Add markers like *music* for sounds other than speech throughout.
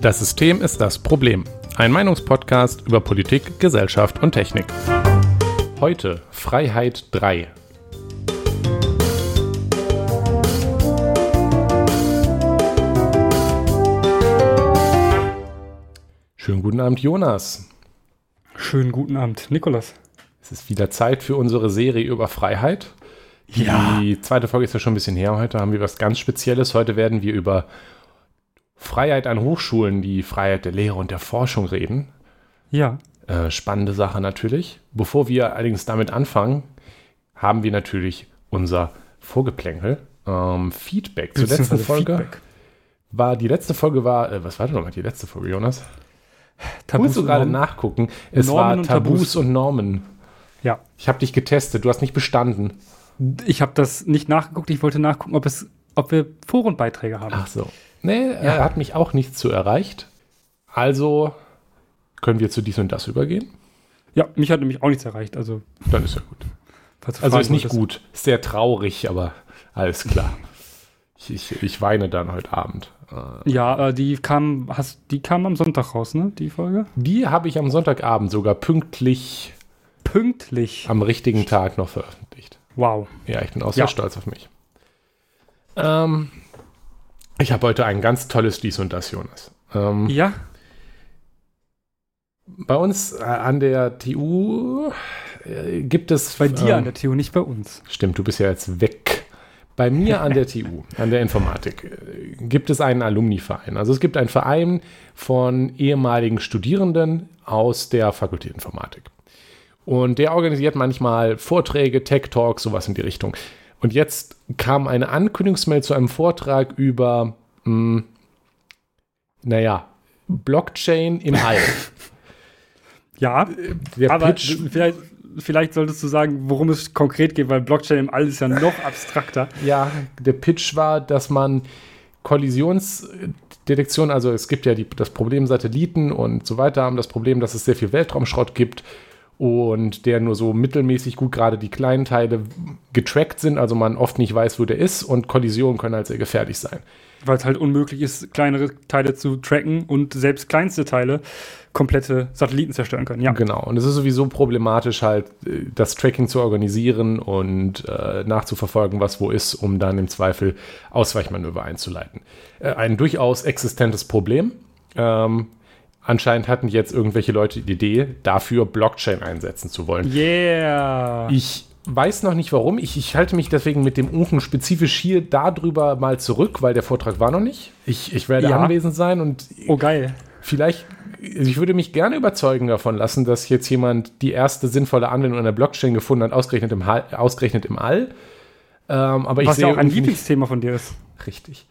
Das System ist das Problem. Ein Meinungspodcast über Politik, Gesellschaft und Technik. Heute Freiheit 3. Schönen guten Abend, Jonas. Schönen guten Abend, Nikolas. Es ist wieder Zeit für unsere Serie über Freiheit. Ja. Die zweite Folge ist ja schon ein bisschen her. Heute haben wir was ganz Spezielles. Heute werden wir über Freiheit an Hochschulen, die Freiheit der Lehre und der Forschung reden. Ja. Äh, spannende Sache natürlich. Bevor wir allerdings damit anfangen, haben wir natürlich unser Vorgeplänkel. Ähm, Feedback zur letzten Folge. Feedback. War, die letzte Folge war, äh, was war denn nochmal die letzte Folge, Jonas? Tabus Musst du gerade nachgucken. Es Normen war und Tabus, Tabus. und Normen. Ja. Ich habe dich getestet, du hast nicht bestanden. Ich habe das nicht nachgeguckt. Ich wollte nachgucken, ob, es, ob wir Forenbeiträge haben. Ach so. Nee, er hat mich auch nichts zu erreicht. Also können wir zu dies und das übergehen? Ja, mich hat nämlich auch nichts erreicht. Also, Dann ist ja gut. Also fragen ist nicht gut. Ist sehr traurig, aber alles klar. Ich, ich, ich weine dann heute Abend. Äh, Ja, äh, die kam, hast, die kam am Sonntag raus, ne? Die Folge? Die habe ich am Sonntagabend sogar pünktlich Pünktlich. am richtigen Tag noch veröffentlicht. Wow. Ja, ich bin auch sehr Ja. stolz auf mich. Ähm, ich habe heute ein ganz tolles Dies und das, Jonas. Ähm, Ja? Bei uns äh, an der TU äh, gibt es. Bei dir ähm, an der TU, nicht bei uns. Stimmt, du bist ja jetzt weg. Bei mir an der TU, *laughs* an der Informatik, äh, gibt es einen Alumni-Verein. Also es gibt einen Verein von ehemaligen Studierenden aus der Fakultät Informatik. Und der organisiert manchmal Vorträge, Tech-Talks, sowas in die Richtung. Und jetzt kam eine Ankündigungsmail zu einem Vortrag über, mh, naja, Blockchain im All. *laughs* Ja, Der aber Pitch vielleicht, vielleicht solltest du sagen, worum es konkret geht, weil Blockchain im All ist ja noch abstrakter. Ja, der Pitch war, dass man Kollisionsdetektion, also es gibt ja die, das Problem Satelliten und so weiter, haben das Problem, dass es sehr viel Weltraumschrott gibt und der nur so mittelmäßig gut gerade die kleinen Teile getrackt sind, also man oft nicht weiß, wo der ist und Kollisionen können halt sehr gefährlich sein. Weil es halt unmöglich ist, kleinere Teile zu tracken und selbst kleinste Teile komplette Satelliten zerstören können. Ja. Genau, und es ist sowieso problematisch halt, äh, das Tracking zu organisieren und äh, nachzuverfolgen, was wo ist, um dann im Zweifel Ausweichmanöver einzuleiten. Äh, ein durchaus existentes Problem. Ähm, anscheinend hatten jetzt irgendwelche Leute die Idee, dafür Blockchain einsetzen zu wollen. Yeah. Ich weiß noch nicht warum. Ich, ich halte mich deswegen mit dem Uchen spezifisch hier darüber mal zurück, weil der Vortrag war noch nicht. Ich, ich werde Ja. anwesend sein und Oh, geil. vielleicht, ich würde mich gerne überzeugen davon lassen, dass jetzt jemand die erste sinnvolle Anwendung einer Blockchain gefunden hat, ausgerechnet im, ausgerechnet im All. Ähm, aber ich Was sehe ja auch ein Lieblingsthema von dir ist. Richtig.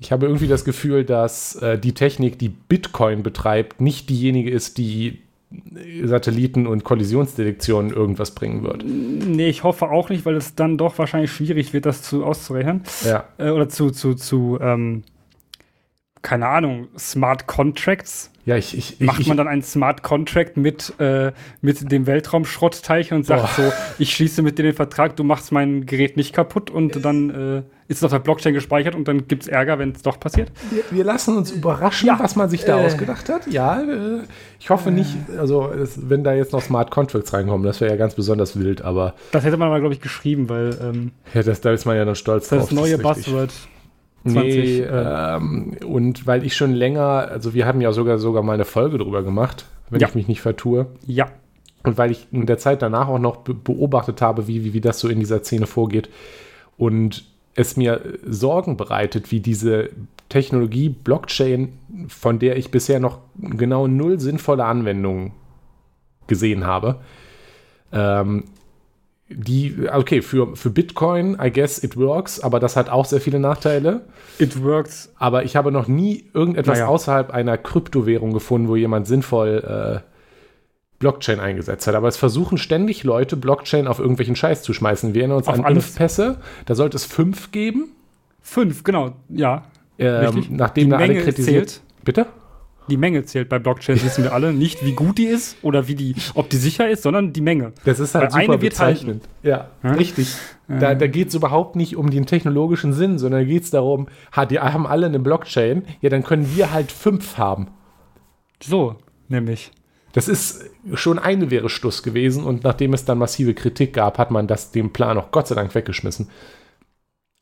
Ich habe irgendwie das Gefühl, dass äh, die Technik, die Bitcoin betreibt, nicht diejenige ist, die äh, Satelliten und Kollisionsdetektionen irgendwas bringen wird. Nee, ich hoffe auch nicht, weil es dann doch wahrscheinlich schwierig wird, das zu auszurechnen. Ja. Äh, oder zu, zu, zu, ähm, keine Ahnung, Smart Contracts. Ja, ich, ich, Macht ich, man dann einen Smart Contract mit, äh, mit dem Weltraumschrottteilchen und sagt Boah. so, ich schließe mit dir den Vertrag, du machst mein Gerät nicht kaputt und dann äh, ist es auf der Blockchain gespeichert und dann gibt es Ärger, wenn es doch passiert. Wir, wir lassen uns überraschen, Ja. was man sich da Äh. ausgedacht hat. Ja, äh, ich hoffe nicht, also es, wenn da jetzt noch Smart Contracts reinkommen, das wäre ja ganz besonders wild, aber Das hätte man aber, glaube ich, geschrieben, weil ähm, ja, das, da ist man ja dann stolz das, neue ist richtig. Buzzword 20. Nee, äh, ähm, und weil ich schon länger, also wir haben ja sogar sogar mal eine Folge drüber gemacht, wenn Ja. ich mich nicht vertue. ja, Und weil ich in der Zeit danach auch noch be beobachtet habe, wie, wie, wie das so in dieser Szene vorgeht und es mir Sorgen bereitet, wie diese Technologie Blockchain, von der ich bisher noch genau null sinnvolle Anwendungen gesehen habe, ähm, die, okay, für, für Bitcoin, I guess it works, aber das hat auch sehr viele Nachteile. it works. Aber ich habe noch nie irgendetwas Naja. außerhalb einer Kryptowährung gefunden, wo jemand sinnvoll äh, Blockchain eingesetzt hat. Aber es versuchen ständig Leute, Blockchain auf irgendwelchen Scheiß zu schmeißen. Wir erinnern uns Auf an alles. Impfpässe. Da sollte es fünf geben. Fünf, genau, ja. Ähm, nachdem Die da alle Menge kritisiert. zählt. Bitte? Die Menge zählt bei Blockchain, wissen wir alle. Nicht, wie gut die ist oder wie die, ob die sicher ist, sondern die Menge. Das ist halt Weil super eine bezeichnend. Ja, Ja? richtig. Da, da geht es überhaupt nicht um den technologischen Sinn, sondern geht es darum, ha, die haben alle eine Blockchain, ja, dann können wir halt fünf haben. So, nämlich. Das ist schon eine wäre Schluss gewesen und nachdem es dann massive Kritik gab, hat man das dem Plan auch Gott sei Dank weggeschmissen.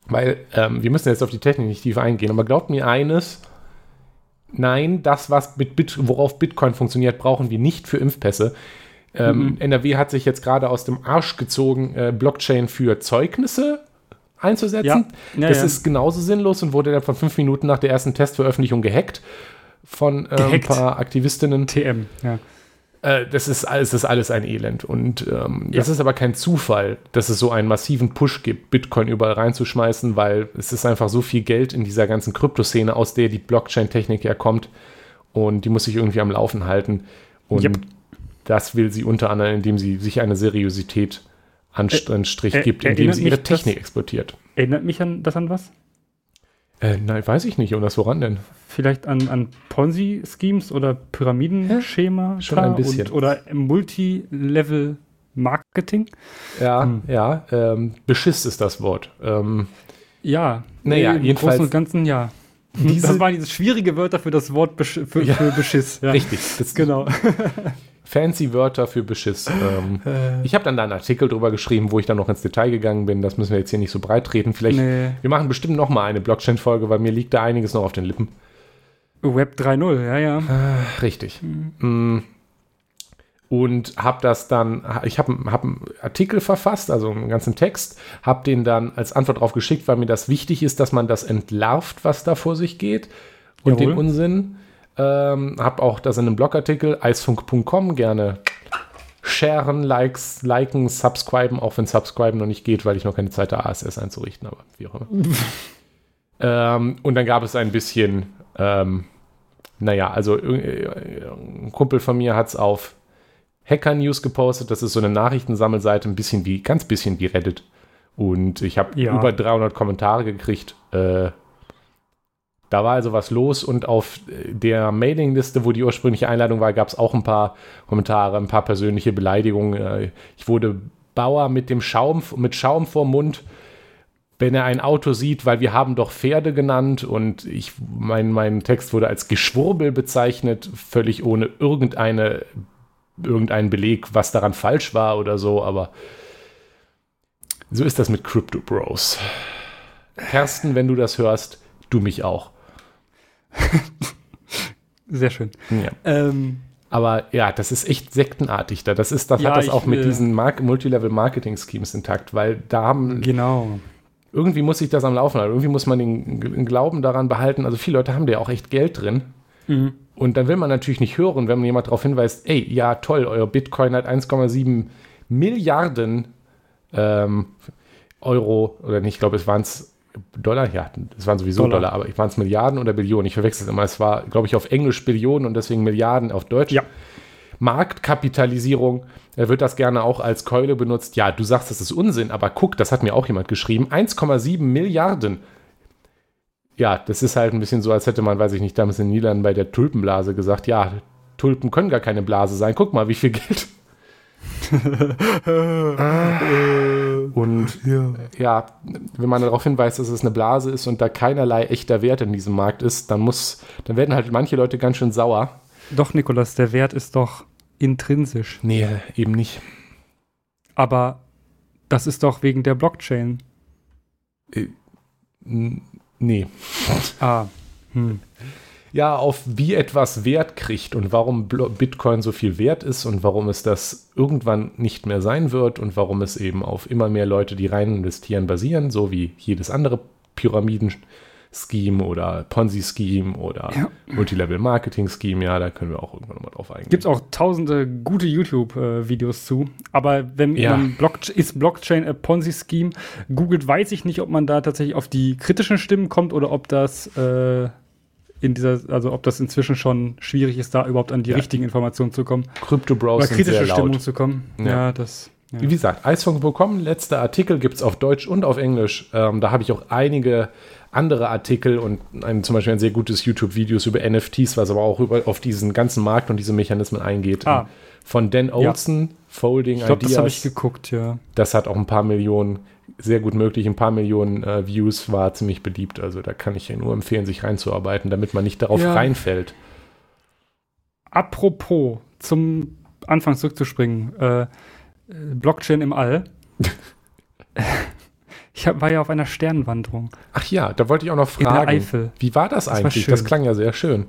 Weil ähm, wir müssen jetzt auf die Technik nicht tief eingehen, aber glaubt mir eines, nein, das, was mit Bit, worauf Bitcoin funktioniert, brauchen wir nicht für Impfpässe. Ähm, NRW hat sich jetzt gerade aus dem Arsch gezogen, äh, Blockchain für Zeugnisse einzusetzen. Ja. Ja, das ja. ist genauso sinnlos und wurde dann von fünf Minuten nach der ersten Testveröffentlichung gehackt von äh, ein paar Aktivistinnen. TM, ja. Äh, das, ist, alles- das ist alles ein Elend. Und ähm, Ja. das ist aber kein Zufall, dass es so einen massiven Push gibt, Bitcoin überall reinzuschmeißen, weil es ist einfach so viel Geld in dieser ganzen Kryptoszene, aus der die Blockchain-Technik herkommt. Und die muss sich irgendwie am Laufen halten. Und Yep. das will sie unter anderem, indem sie sich eine Seriosität einen Strich äh, gibt, indem sie ihre mich das- Technik exportiert. Erinnert mich an das an was? Äh, nein, weiß ich nicht. Und das woran denn? Vielleicht an, an Ponzi-Schemes oder Pyramidenschema schon ein bisschen. Und, oder Multilevel-Marketing. Ja, Hm. ja. Ähm, Beschiss ist das Wort. Ähm, Ja, Naja, im jedenfalls- Großen und Ganzen ja. Diese- das waren diese schwierige Wörter für das Wort Besch für, Ja. für Beschiss. Ja. Richtig. Das, Genau. *laughs* fancy Wörter für Beschiss. *laughs* Ähm, ich habe dann da einen Artikel drüber geschrieben, wo ich dann noch ins Detail gegangen bin. Das müssen wir jetzt hier nicht so breit treten. Vielleicht, Nee. wir machen bestimmt noch mal eine Blockchain-Folge, weil mir liegt da einiges noch auf den Lippen. Web 3.0, ja, ja. Richtig. Mm. Und habe das dann, ich habe hab einen Artikel verfasst, also einen ganzen Text, habe den dann als Antwort drauf geschickt, weil mir das wichtig ist, dass man das entlarvt, was da vor sich geht und Jawohl. den Unsinn. Ähm, habe auch das in einem Blogartikel, eisfunk.com, gerne sharen, likes, liken, subscriben, auch wenn subscriben noch nicht geht, weil ich noch keine Zeit habe, ASS einzurichten, aber wie auch immer. *laughs* ähm, und dann gab es ein bisschen, ähm, naja, also äh, ein Kumpel von mir hat es auf Hacker News gepostet, das ist so eine Nachrichtensammelseite, ein bisschen wie, ganz bisschen wie Reddit. Und ich habe Ja. über 300 Kommentare gekriegt. Äh, da war also was los und auf der Mailingliste, wo die ursprüngliche Einladung war, gab es auch ein paar Kommentare, ein paar persönliche Beleidigungen. Äh, ich wurde Bauer mit dem Schaum, mit Schaum vorm Mund, wenn er ein Auto sieht, weil wir haben doch Pferde genannt und ich, mein, mein Text wurde als Geschwurbel bezeichnet, völlig ohne irgendeine, irgendeinen Beleg, was daran falsch war oder so, aber so ist das mit Crypto Bros. Kersten, wenn du das hörst, du mich auch. *laughs* Sehr schön. Ja. Ähm, Aber ja, das ist echt sektenartig da. Das ist, das Ja, hat das auch mit diesen Mark Multilevel-Marketing-Schemes intakt, weil da haben, genau. irgendwie muss sich das am Laufen halten. Irgendwie muss man den, den Glauben daran behalten. Also viele Leute haben da ja auch echt Geld drin. Mhm. Und dann will man natürlich nicht hören, wenn man jemand darauf hinweist, ey, ja toll, euer Bitcoin hat 1,7 Milliarden ähm, Euro, oder nicht, ich glaube, es waren es Dollar, ja, es waren sowieso Dollar. Dollar, aber waren es Milliarden oder Billionen? Ich verwechsel es immer. Es war, glaube ich, auf Englisch Billionen und deswegen Milliarden auf Deutsch. Ja. Marktkapitalisierung, er wird das gerne auch als Keule benutzt. Ja, du sagst, das ist Unsinn, aber guck, das hat mir auch jemand geschrieben. 1,7 Milliarden. Ja, das ist halt ein bisschen so, als hätte man, weiß ich nicht, damals in den Niederlanden bei der Tulpenblase gesagt, ja, Tulpen können gar keine Blase sein. Guck mal, wie viel Geld. *laughs* Und ja. wenn man darauf hinweist, dass es eine Blase ist und da keinerlei echter Wert in diesem Markt ist, dann muss, dann werden halt manche Leute ganz schön sauer. Doch, Nikolas, der Wert ist doch intrinsisch. Nee, eben nicht. Aber das ist doch wegen der Blockchain. N- Nee. Ah. Hm. Ja, auf wie etwas Wert kriegt und warum Bitcoin so viel wert ist und warum es das irgendwann nicht mehr sein wird und warum es eben auf immer mehr Leute, die rein investieren, basieren, so wie jedes andere Pyramiden-Scheme oder Ponzi-Scheme oder Ja. Multilevel-Marketing-Scheme. Ja, da können wir auch irgendwann nochmal drauf eingehen. Gibt es auch tausende gute YouTube-Videos zu. Aber wenn Ja. man Block ist Blockchain a Ponzi-Scheme googelt, weiß ich nicht, ob man da tatsächlich auf die kritischen Stimmen kommt oder ob das äh, in dieser, also ob das inzwischen schon schwierig ist, da überhaupt an die Ja. richtigen Informationen zu kommen. Crypto Bros Oder kritische sehr Stimmung laut. zu kommen. Ja. Ja, das. Ja. Wie gesagt, Eisfunk.com, letzter Artikel gibt es auf Deutsch und auf Englisch. Ähm, da habe ich auch einige andere Artikel und ein, zum Beispiel ein sehr gutes YouTube-Videos über NFTs, was aber auch über, auf diesen ganzen Markt und diese Mechanismen eingeht. Ah. Von Dan Olson, Folding Ich glaube, das habe ich Ideas. geguckt, ja. Das hat auch ein paar Millionen, sehr gut möglich, ein paar Millionen äh, Views, war ziemlich beliebt. Also da kann ich ja nur empfehlen, sich reinzuarbeiten, damit man nicht darauf Ja. reinfällt. Apropos, zum Anfang zurückzuspringen, äh, Blockchain im All. *laughs* ich hab, war ja auf einer Sternwanderung Ach ja, da wollte ich auch noch in der fragen. Eifel. Wie war das, Das war eigentlich? schön. das klang ja sehr schön.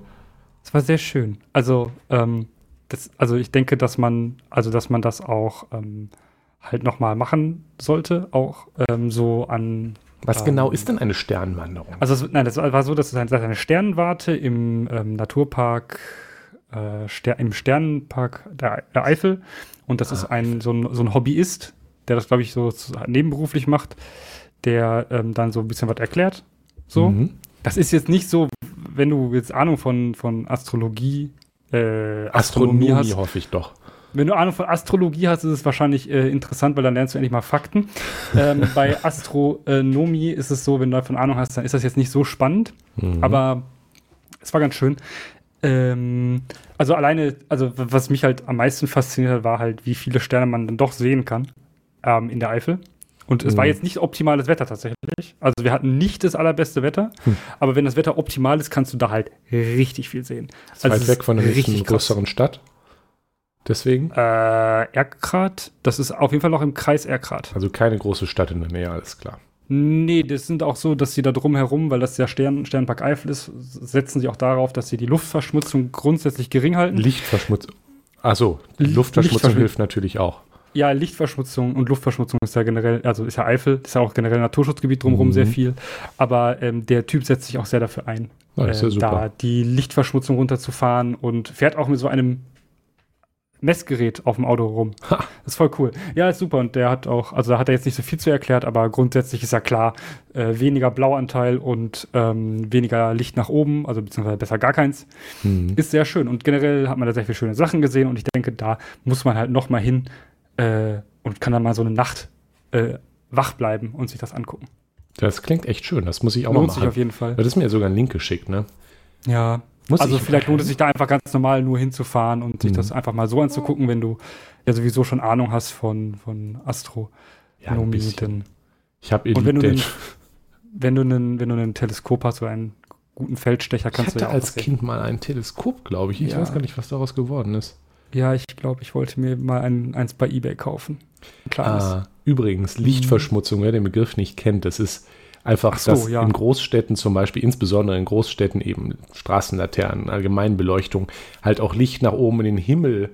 Es war sehr schön. Also, ähm, das, also ich denke, dass man, also dass man das auch ähm, halt nochmal machen sollte, auch ähm, so an. Was Ähm, genau ist denn eine Sternwanderung? Also es, nein, das war so, dass es eine, Sternwarte im ähm, Naturpark, äh, Ster im Sternenpark der, der Eifel. Und das ist Ah, ein so, ein so ein Hobbyist, der das, glaube ich, so nebenberuflich macht, der ähm, dann so ein bisschen was erklärt. So. Mhm. Das ist jetzt nicht so, wenn du jetzt Ahnung von, von Astrologie, äh, Astronomie, hast. hoffe ich doch. Wenn du Ahnung von Astrologie hast, ist es wahrscheinlich äh, interessant, weil dann lernst du endlich mal Fakten. ähm, *laughs* bei Astronomie ist es so, wenn du davon Ahnung hast, dann ist das jetzt nicht so spannend. Mhm. Aber es war ganz schön. Ähm, also alleine, also was mich halt am meisten fasziniert hat, war halt, wie viele Sterne man dann doch sehen kann ähm, in der Eifel. Und es war Mhm. jetzt nicht optimales Wetter tatsächlich. Also wir hatten nicht das allerbeste Wetter, Hm. aber wenn das Wetter optimal ist, kannst du da halt richtig viel sehen. Ist weit es weg von einer Also richtig größeren Stadt. Deswegen. Äh, Erkrath, das ist auf jeden Fall noch im Kreis Erkrath. Also keine große Stadt in der Nähe, alles klar. Nee, das sind auch so, dass sie da drumherum, weil das ja Stern, Sternpark Eifel ist, setzen sie auch darauf, dass sie die Luftverschmutzung grundsätzlich gering halten. Lichtverschmutzung. Achso, Luftverschmutzung Lichtverschmutzung. hilft natürlich auch. Ja, Lichtverschmutzung und Luftverschmutzung ist ja generell, also ist ja Eifel, ist ja auch generell Naturschutzgebiet drumherum Mhm. sehr viel. Aber ähm, der Typ setzt sich auch sehr dafür ein, Ja, ist ja äh, da die Lichtverschmutzung runterzufahren und fährt auch mit so einem Messgerät auf dem Auto rum. Ha. Das ist voll cool. Ja, ist super. Und der hat auch, also da hat er jetzt nicht so viel zu erklärt, aber grundsätzlich ist ja klar, äh, weniger Blauanteil und ähm, weniger Licht nach oben, also beziehungsweise besser gar keins, Mhm. ist sehr schön. Und generell hat man da sehr viele schöne Sachen gesehen und ich denke, da muss man halt noch mal hin äh, und kann dann mal so eine Nacht äh, wach bleiben und sich das angucken. Das klingt echt schön, das muss ich auch Lohnt mal sich machen. auf jeden Fall. Du hattest mir ja sogar einen Link geschickt, ne? Ja. Muss also ich- vielleicht lohnt es sich da einfach ganz normal nur hinzufahren und sich Mhm. das einfach mal so anzugucken, wenn du ja sowieso schon Ahnung hast von, von Astronomie. Ja, ein bisschen. Ich habe Und wenn du Elite. den- wenn du einen, wenn du einen Teleskop hast oder einen guten Feldstecher, Ich kannst du hatte ja auch als. Kind mal ein Teleskop, glaube ich. Ich Ja. weiß gar nicht, was daraus geworden ist. Ja, ich glaube, ich wollte mir mal ein, eins bei eBay kaufen. Kleines. Ah, übrigens, Lichtverschmutzung, wer den Begriff nicht kennt, das ist einfach, Ach so, dass ja. in Großstädten zum Beispiel, insbesondere in Großstädten eben Straßenlaternen, Allgemeinbeleuchtung, halt auch Licht nach oben in den Himmel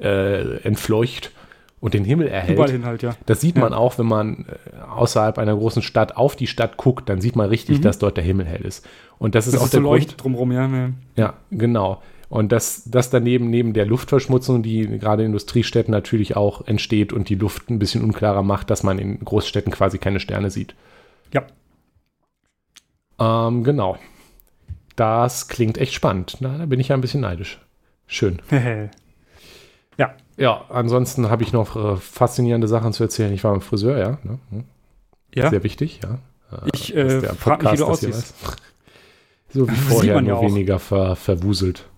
äh, entfleucht und den Himmel Überall erhält. hin halt, ja. Das sieht Ja. man auch, wenn man äh, außerhalb einer großen Stadt auf die Stadt guckt, dann sieht man richtig, Mhm. dass dort der Himmel hell ist. Und das ist Das auch ist so der Grund, leuchtet drumrum, ja. ja. ja, genau. Und das, das daneben, neben der Luftverschmutzung, die gerade in Industriestädten natürlich auch entsteht und die Luft ein bisschen unklarer macht, dass man in Großstädten quasi keine Sterne sieht. Ja. Ähm, genau. Das klingt echt spannend. Na, da bin ich ja ein bisschen neidisch. Schön. *laughs* Ja, ansonsten habe ich noch äh, faszinierende Sachen zu erzählen. Ich war beim Friseur, ja. Ne? Hm. ja. Sehr wichtig, ja. Äh, Ich, dass äh, der frag mich, wie du aussiehst. *laughs* So wie *laughs* vorher, ja nur auch. weniger ver, verwuselt.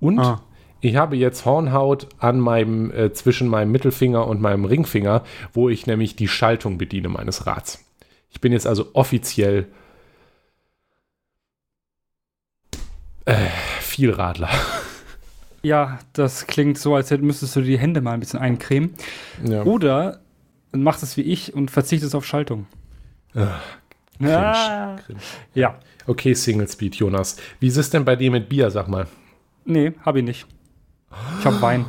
Und Ah. ich habe jetzt Hornhaut an meinem, äh, zwischen meinem Mittelfinger und meinem Ringfinger, wo ich nämlich die Schaltung bediene meines Rads. Ich bin jetzt also offiziell äh, Vielradler. Ja, das klingt so, als hätt- müsstest du die Hände mal ein bisschen eincremen. Ja. Oder machst es wie ich und verzichtest auf Schaltung. Ah, Ja. cringe. ja. Okay, Single Speed, Jonas. Wie ist es denn bei dir mit Bier, sag mal? Nee, hab ich nicht. Ich hab Wein.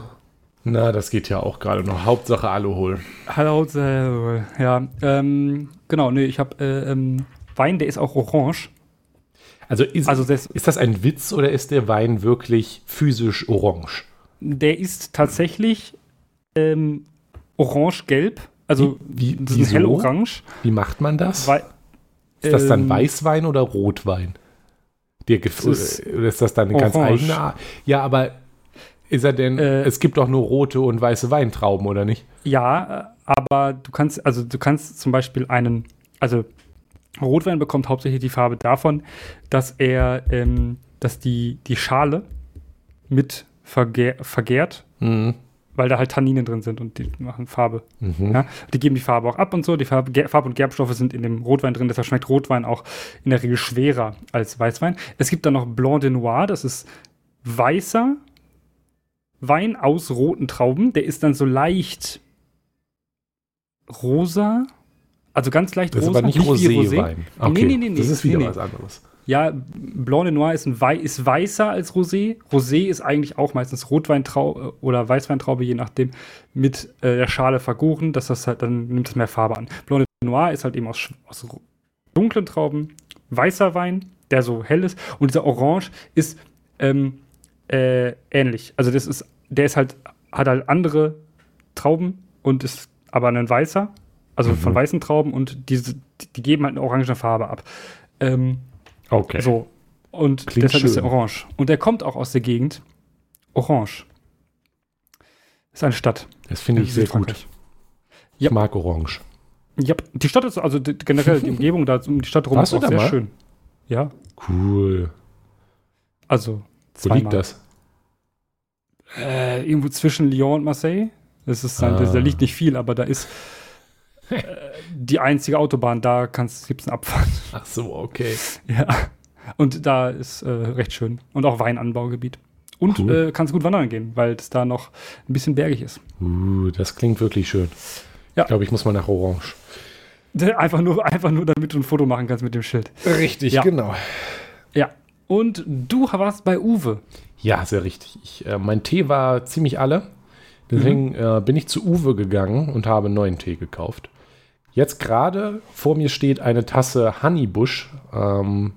Na, das geht ja auch gerade noch. Hauptsache Alkohol. Hallo, äh, ja, ähm, genau, nee, ich hab äh, ähm, Wein, der ist auch orange. Also ist, Also das, ist das ein Witz oder ist der Wein wirklich physisch orange? der ist tatsächlich ähm, orange-gelb. Also Wie- ist wieso? hellorange. Wie macht man das? Weil, ist das dann ähm, Weißwein oder Rotwein? Der gef- Es ist ist das dann eine ganz eigene Art? Ja, aber ist er denn, Äh, es gibt doch nur rote und weiße Weintrauben, oder nicht? Ja, äh, aber du kannst, also du kannst zum Beispiel einen, also Rotwein bekommt hauptsächlich die Farbe davon, dass er, ähm, dass die, die Schale mit vergehr, vergärt, Mhm. Weil da halt Tanninen drin sind und die machen Farbe. Mhm. Ja? Die geben die Farbe auch ab und so. Die Farbe, Farb- und Gerbstoffe sind in dem Rotwein drin, deshalb schmeckt Rotwein auch in der Regel schwerer als Weißwein. Es gibt dann noch Blanc de Noir, das ist weißer Wein aus roten Trauben. Der ist dann so leicht rosa. Also ganz leicht Das ist rosa. aber nicht wie Roséwein. Okay, nee, nee, nee, das ist wieder nee, nee. was anderes. Ja, Blanc de Noir ist, ein Wei ist weißer als Rosé. Rosé ist eigentlich auch meistens Rotweintraube oder Weißweintraube, je nachdem, mit äh, der Schale vergoren. Dass das halt, dann nimmt es mehr Farbe an. Blanc de Noir ist halt eben aus, aus dunklen Trauben, weißer Wein, der so hell ist. Und dieser Orange ist ähm, äh, ähnlich. Also das ist, der ist halt, hat halt andere Trauben und ist aber ein weißer, also von Mhm. weißen Trauben und diese, die, die geben halt eine orange Farbe ab. Ähm, Okay. so. Und Klingt deshalb ist er schön. orange. Und der kommt auch aus der Gegend. Orange. Ist eine Stadt. Das finde ich sehr gut. Ich Ja. mag Orange. Ja, die Stadt ist, also die, generell die Umgebung da um die Stadt rum Warst ist auch sehr mal? schön. Ja, Cool. also Wo liegt das? Äh, irgendwo zwischen Lyon und Marseille. Das ist dann, Ah. das, da liegt nicht viel, aber da ist *laughs* die einzige Autobahn. Da gibt es einen Abfahrt. Ach so, okay. Ja. Und da ist äh, recht schön. Und auch Weinanbaugebiet. Und Cool. äh, kannst gut wandern gehen, weil es da noch ein bisschen bergig ist. Uh, das klingt wirklich schön. Ja. Ich glaube, ich muss mal nach Orange. *laughs* Einfach nur, einfach nur, damit du ein Foto machen kannst mit dem Schild. Richtig, Ja. genau. Ja. Und du warst bei Uwe. Ja, sehr richtig. Ich, äh, mein Tee war ziemlich alle. Deswegen äh, bin ich zu Uwe gegangen und habe neuen Tee gekauft. Jetzt gerade vor mir steht eine Tasse Honeybush, ähm,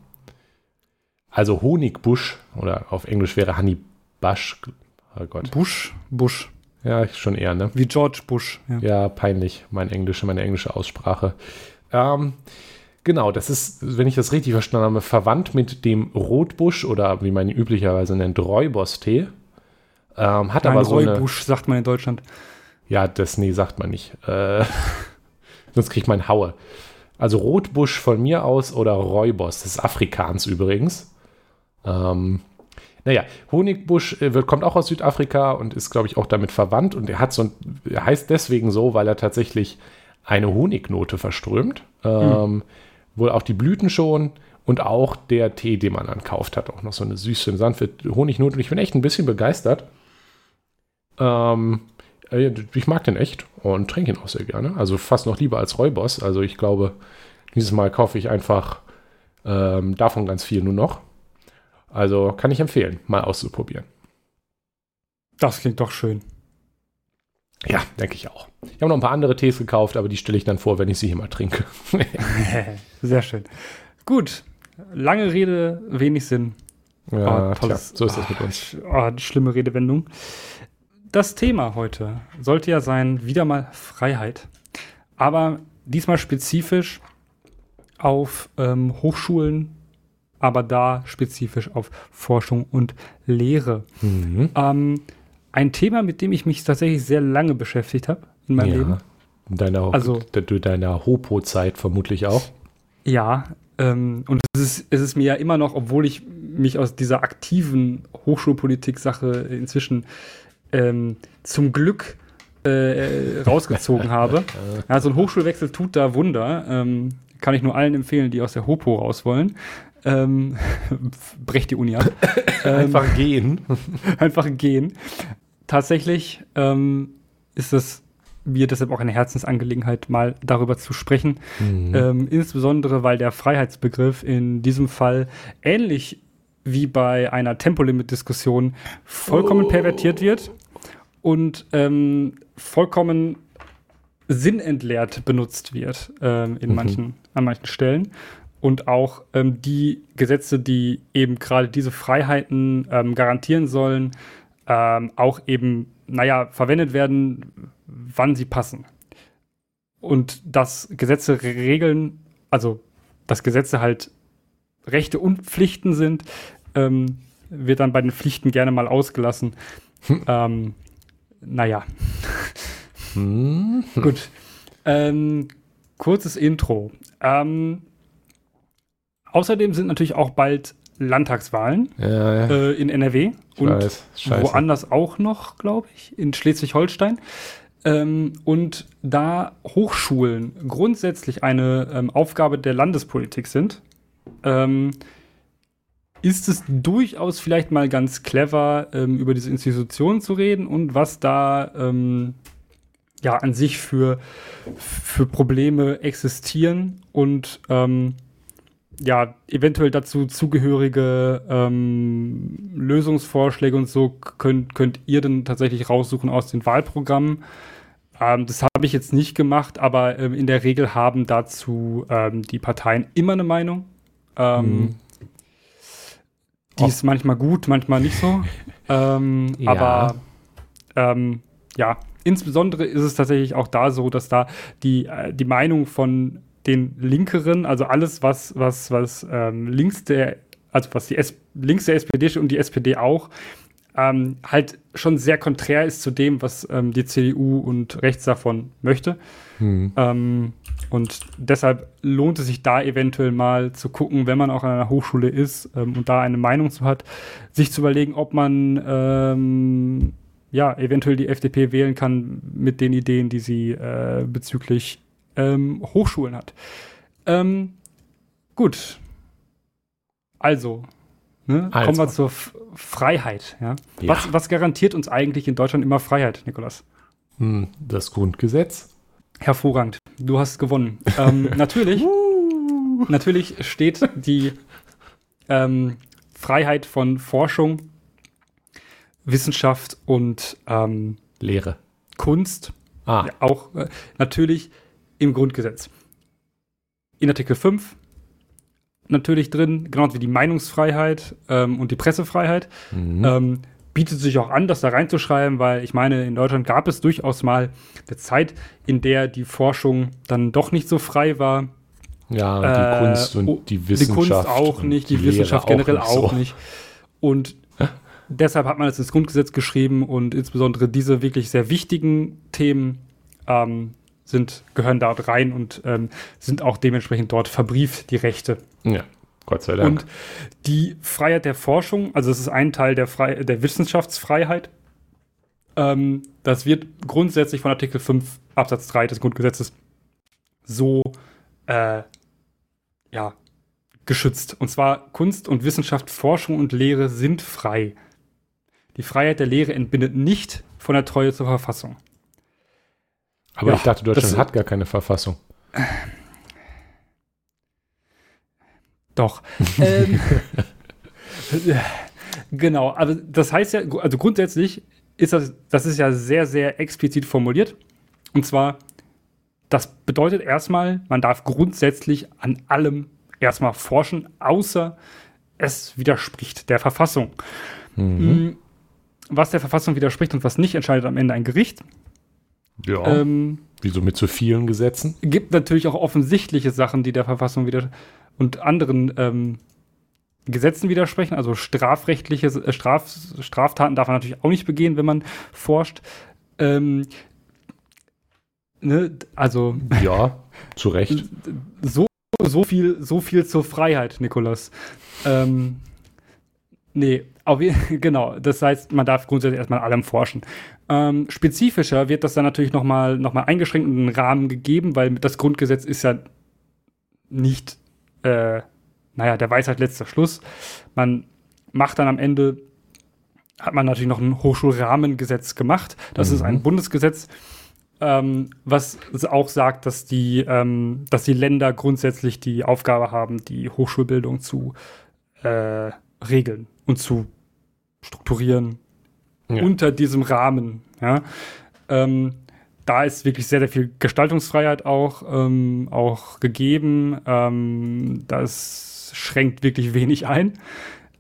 also Honigbusch oder auf Englisch wäre Honeybush. Oh Gott. Bush. Bush. Ja, schon eher, ne? Wie George Bush. Ja. Ja, peinlich, mein Englisch, meine englische Aussprache. Ähm, genau, das ist, wenn ich das richtig verstanden habe, verwandt mit dem Rotbusch oder wie man ihn üblicherweise nennt, Räubers-Tee. Ähm, hat Nein, aber so Roy eine. Sagt man in Deutschland. Ja, das, nee, sagt man nicht. Äh, *laughs* sonst kriegt man Haue. Also Rotbusch von mir aus oder Räubers, das ist Afrikaans übrigens. Ähm, naja, Honigbusch äh, wird, kommt auch aus Südafrika und ist, glaube ich, auch damit verwandt. Und er hat so ein, er heißt deswegen so, weil er tatsächlich eine Honignote verströmt. Ähm, Wohl auch die Blüten schon und auch der Tee, den man dann kauft, hat auch noch so eine süße, sanfte Honignote. Und ich bin echt ein bisschen begeistert. Ähm, äh, ich mag den echt und trinke ihn auch sehr gerne. Also fast noch lieber als Räubers. Also ich glaube, dieses Mal kaufe ich einfach ähm, davon ganz viel nur noch. Also kann ich empfehlen, mal auszuprobieren. Das klingt doch schön. Ja, denke ich auch. Ich habe noch ein paar andere Tees gekauft, aber die stelle ich dann vor, wenn ich sie hier mal trinke. *laughs* Sehr schön. Gut. Lange Rede, wenig Sinn. ja, Oh, tja, tolles- so ist das mit uns. Oh, die schlimme Redewendung. Das Thema heute sollte ja sein, wieder mal Freiheit. Aber diesmal spezifisch auf ähm, Hochschulen, aber da spezifisch auf Forschung und Lehre. Mhm. Ähm, ein Thema, mit dem ich mich tatsächlich sehr lange beschäftigt habe in meinem Leben. Ja. In deiner, Also- also, deiner Hopo-Zeit vermutlich auch. Ja, ähm, und es ist, es ist mir ja immer noch, obwohl ich mich aus dieser aktiven Hochschulpolitik-Sache inzwischen ähm, zum Glück äh, rausgezogen *laughs* habe. So ein Hochschulwechsel tut da Wunder. Ähm, kann ich nur allen empfehlen, die aus der Hopo raus wollen. Ähm, *laughs* brecht die Uni ab. *laughs* Ähm, Einfach gehen. einfach gehen. Tatsächlich ähm, ist es mir deshalb auch eine Herzensangelegenheit, mal darüber zu sprechen. Mhm. Ähm, insbesondere, weil der Freiheitsbegriff in diesem Fall ähnlich wie bei einer Tempolimit-Diskussion vollkommen Oh. pervertiert wird und ähm, vollkommen sinnentleert benutzt wird ähm, in Mhm. manchen, an manchen Stellen. Und auch ähm, die Gesetze, die eben gerade diese Freiheiten ähm, garantieren sollen, ähm, auch eben, naja, verwendet werden, wann sie passen. Und dass Gesetze regeln, also dass Gesetze halt Rechte und Pflichten sind, ähm, wird dann bei den Pflichten gerne mal ausgelassen. Ähm, naja, Hm. gut. Ähm, kurzes Intro. Ähm, außerdem sind natürlich auch bald Landtagswahlen Ja, ja. äh, in NRW ich und weiß. Woanders auch noch, glaube ich, in Schleswig-Holstein. Ähm, und da Hochschulen grundsätzlich eine ähm, Aufgabe der Landespolitik sind, ähm, ist es durchaus vielleicht mal ganz clever, ähm, über diese Institutionen zu reden und was da ähm, ja an sich für, für Probleme existieren und ähm, ja, eventuell dazu zugehörige ähm, Lösungsvorschläge und so könnt, könnt ihr dann tatsächlich raussuchen aus den Wahlprogrammen. Ähm, das habe ich jetzt nicht gemacht, aber ähm, in der Regel haben dazu ähm, die Parteien immer eine Meinung. Ähm, Mhm. Die ist manchmal gut, manchmal nicht so. *laughs* ähm, Ja. Aber ähm, ja, insbesondere ist es tatsächlich auch da so, dass da die, äh, die Meinung von den Linkeren, also alles, was, was, was ähm, links der, also was die S links der SPD steht und die SPD auch, ähm, halt schon sehr konträr ist zu dem, was ähm, die CDU und rechts davon möchte. Hm. Ähm, und deshalb lohnt es sich da eventuell mal zu gucken, wenn man auch an einer Hochschule ist ähm, und da eine Meinung zu hat, sich zu überlegen, ob man ähm, ja eventuell die FDP wählen kann mit den Ideen, die sie äh, bezüglich ähm, Hochschulen hat. Gut. Also, ne? Also. kommen wir zur F Freiheit. Ja? Ja. Was, was garantiert uns eigentlich in Deutschland immer Freiheit, Nikolas? Hm, Das Grundgesetz. Hervorragend. Du hast gewonnen. ähm, *laughs* natürlich, natürlich steht die ähm, Freiheit von Forschung, Wissenschaft und ähm, Lehre. Kunst Ah, ja, auch äh, natürlich im Grundgesetz. In Artikel 5 natürlich drin, genau wie die Meinungsfreiheit ähm, und die Pressefreiheit. mhm. Ähm, bietet sich auch an, das da reinzuschreiben, weil ich meine, in Deutschland gab es durchaus mal eine Zeit, in der die Forschung dann doch nicht so frei war. ja, und Äh, die Kunst und oh, die Wissenschaft. Die Kunst auch nicht, die, Lehre Wissenschaft generell nicht auch so. nicht. Und *laughs* deshalb hat man es ins Grundgesetz geschrieben und insbesondere diese wirklich sehr wichtigen Themen ähm, sind, gehören dort rein und ähm, sind auch dementsprechend dort verbrieft, die Rechte. Ja, Gott sei Dank. Und die Freiheit der Forschung, also es ist ein Teil der, Frei der Wissenschaftsfreiheit, ähm, das wird grundsätzlich von Artikel 5 Absatz 3 des Grundgesetzes so äh, ja, geschützt. Und zwar Kunst und Wissenschaft, Forschung und Lehre sind frei. Die Freiheit der Lehre entbindet nicht von der Treue zur Verfassung. Aber ja, ich dachte, Deutschland hat gar keine Verfassung. Doch. *laughs* ähm, genau, aber das heißt ja, also grundsätzlich ist das, das ist ja sehr, sehr explizit formuliert. Und zwar, das bedeutet erstmal, man darf grundsätzlich an allem erstmal forschen, außer es widerspricht der Verfassung. Mhm. Mm, Was der Verfassung widerspricht und was nicht, entscheidet am Ende ein Gericht. Ja, Ähm, wie so mit so vielen Gesetzen. gibt natürlich auch offensichtliche Sachen, die der Verfassung wieder und anderen ähm, Gesetzen widersprechen. Also strafrechtliche äh, Straf, Straftaten darf man natürlich auch nicht begehen, wenn man forscht. Ähm, ne, also Ja, *laughs* zu Recht. so, so, viel, so viel zur Freiheit, Nikolas. Ähm, nee, auf, *laughs* genau. Das heißt, man darf grundsätzlich erstmal allem forschen. Ähm, spezifischer wird das dann natürlich nochmal noch mal eingeschränkt und einen Rahmen gegeben, weil das Grundgesetz ist ja nicht, äh, naja, der Weisheit letzter Schluss. Man macht dann am Ende, hat man natürlich noch ein Hochschulrahmengesetz gemacht. Das ist ein Bundesgesetz, ähm, was auch sagt, dass die, ähm, dass die Länder grundsätzlich die Aufgabe haben, die Hochschulbildung zu äh, regeln und zu strukturieren Ja. unter diesem Rahmen. Ja? Ähm, da ist wirklich sehr, sehr viel Gestaltungsfreiheit auch, ähm, auch gegeben. Ähm, das schränkt wirklich wenig ein.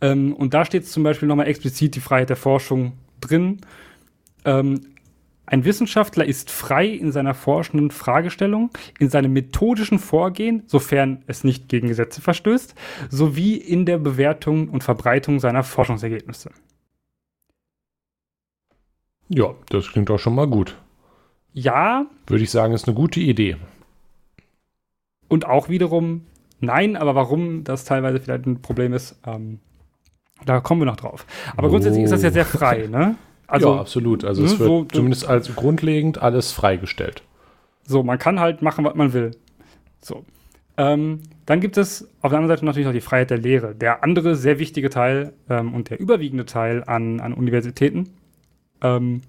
Ähm, und da steht zum Beispiel nochmal explizit die Freiheit der Forschung drin. Ähm, ein Wissenschaftler ist frei in seiner forschenden Fragestellung, in seinem methodischen Vorgehen, sofern es nicht gegen Gesetze verstößt, sowie in der Bewertung und Verbreitung seiner Forschungsergebnisse. Ja, das klingt auch schon mal gut. Ja, Würde ich sagen, ist eine gute Idee. und auch wiederum nein, aber warum das teilweise vielleicht ein Problem ist, ähm, da kommen wir noch drauf. Aber grundsätzlich ist das ja sehr frei, ne? *laughs* Also, ja, absolut. Also es ne, wird so- zumindest als grundlegend alles freigestellt. So, man kann halt machen, was man will. So. Ähm, dann gibt es auf der anderen Seite natürlich noch die Freiheit der Lehre. Der andere sehr wichtige Teil ähm, und der überwiegende Teil an, an Universitäten ähm,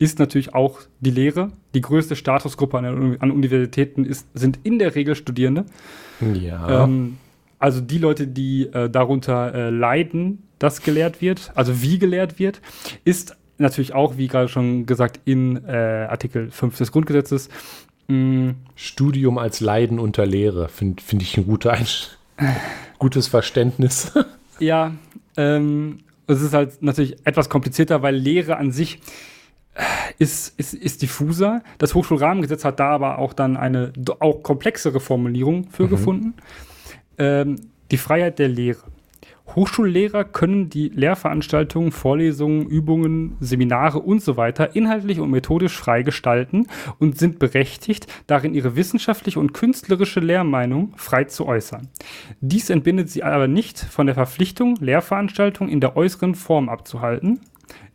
ist natürlich auch die Lehre. Die größte Statusgruppe an, an Universitäten ist, sind in der Regel Studierende. Ja. Ähm, also die Leute, die äh, darunter äh, leiden, dass gelehrt wird, also wie gelehrt wird, ist natürlich auch, wie gerade schon gesagt, in äh, Artikel 5 des Grundgesetzes. mh, Studium als Leiden unter Lehre finde find ich ein guter *laughs* gutes Verständnis. *laughs* Ja, ähm, es ist halt natürlich etwas komplizierter, weil Lehre an sich äh, ist, ist, ist diffuser. Das Hochschulrahmengesetz hat da aber auch dann eine auch komplexere Formulierung für gefunden. Ähm, die Freiheit der Lehre. Hochschullehrer können die Lehrveranstaltungen, Vorlesungen, Übungen, Seminare und so weiter inhaltlich und methodisch frei gestalten und sind berechtigt, darin ihre wissenschaftliche und künstlerische Lehrmeinung frei zu äußern. Dies entbindet sie aber nicht von der Verpflichtung, Lehrveranstaltungen in der äußeren Form abzuhalten,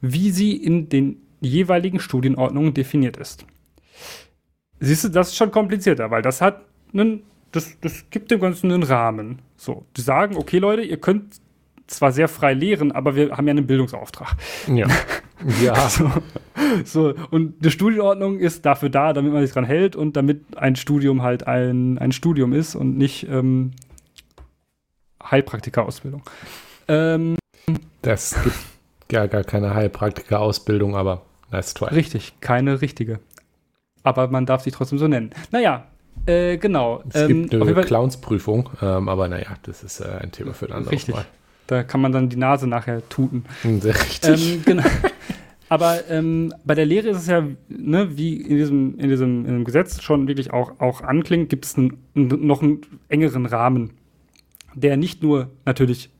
wie sie in den jeweiligen Studienordnungen definiert ist. Siehst du, das ist schon komplizierter, weil das hat einen, das, das gibt dem Ganzen einen Rahmen. So, die sagen, okay, Leute, ihr könnt zwar sehr frei lehren, aber wir haben ja einen Bildungsauftrag. ja. *laughs* Ja. So, so, und die Studienordnung ist dafür da, damit man sich dran hält und damit ein Studium halt ein, ein Studium ist und nicht ähm, Heilpraktika-Ausbildung. Ähm, Das gibt ja gar keine Heilpraktiker-Ausbildung, aber nice try. richtig, keine richtige. Aber man darf sich trotzdem so nennen. Naja, äh, genau. Es gibt auf eine Clownsprüfung, ähm, aber naja, das ist äh, ein Thema für ein anderes Richtig. Mal. Da kann man dann die Nase nachher tuten. Hm, Sehr richtig. Ähm, genau. Aber ähm, bei der Lehre ist es ja, ne, wie in diesem, in diesem, in dem Gesetz schon wirklich auch, auch anklingt, gibt es einen, noch einen engeren Rahmen, der nicht nur natürlich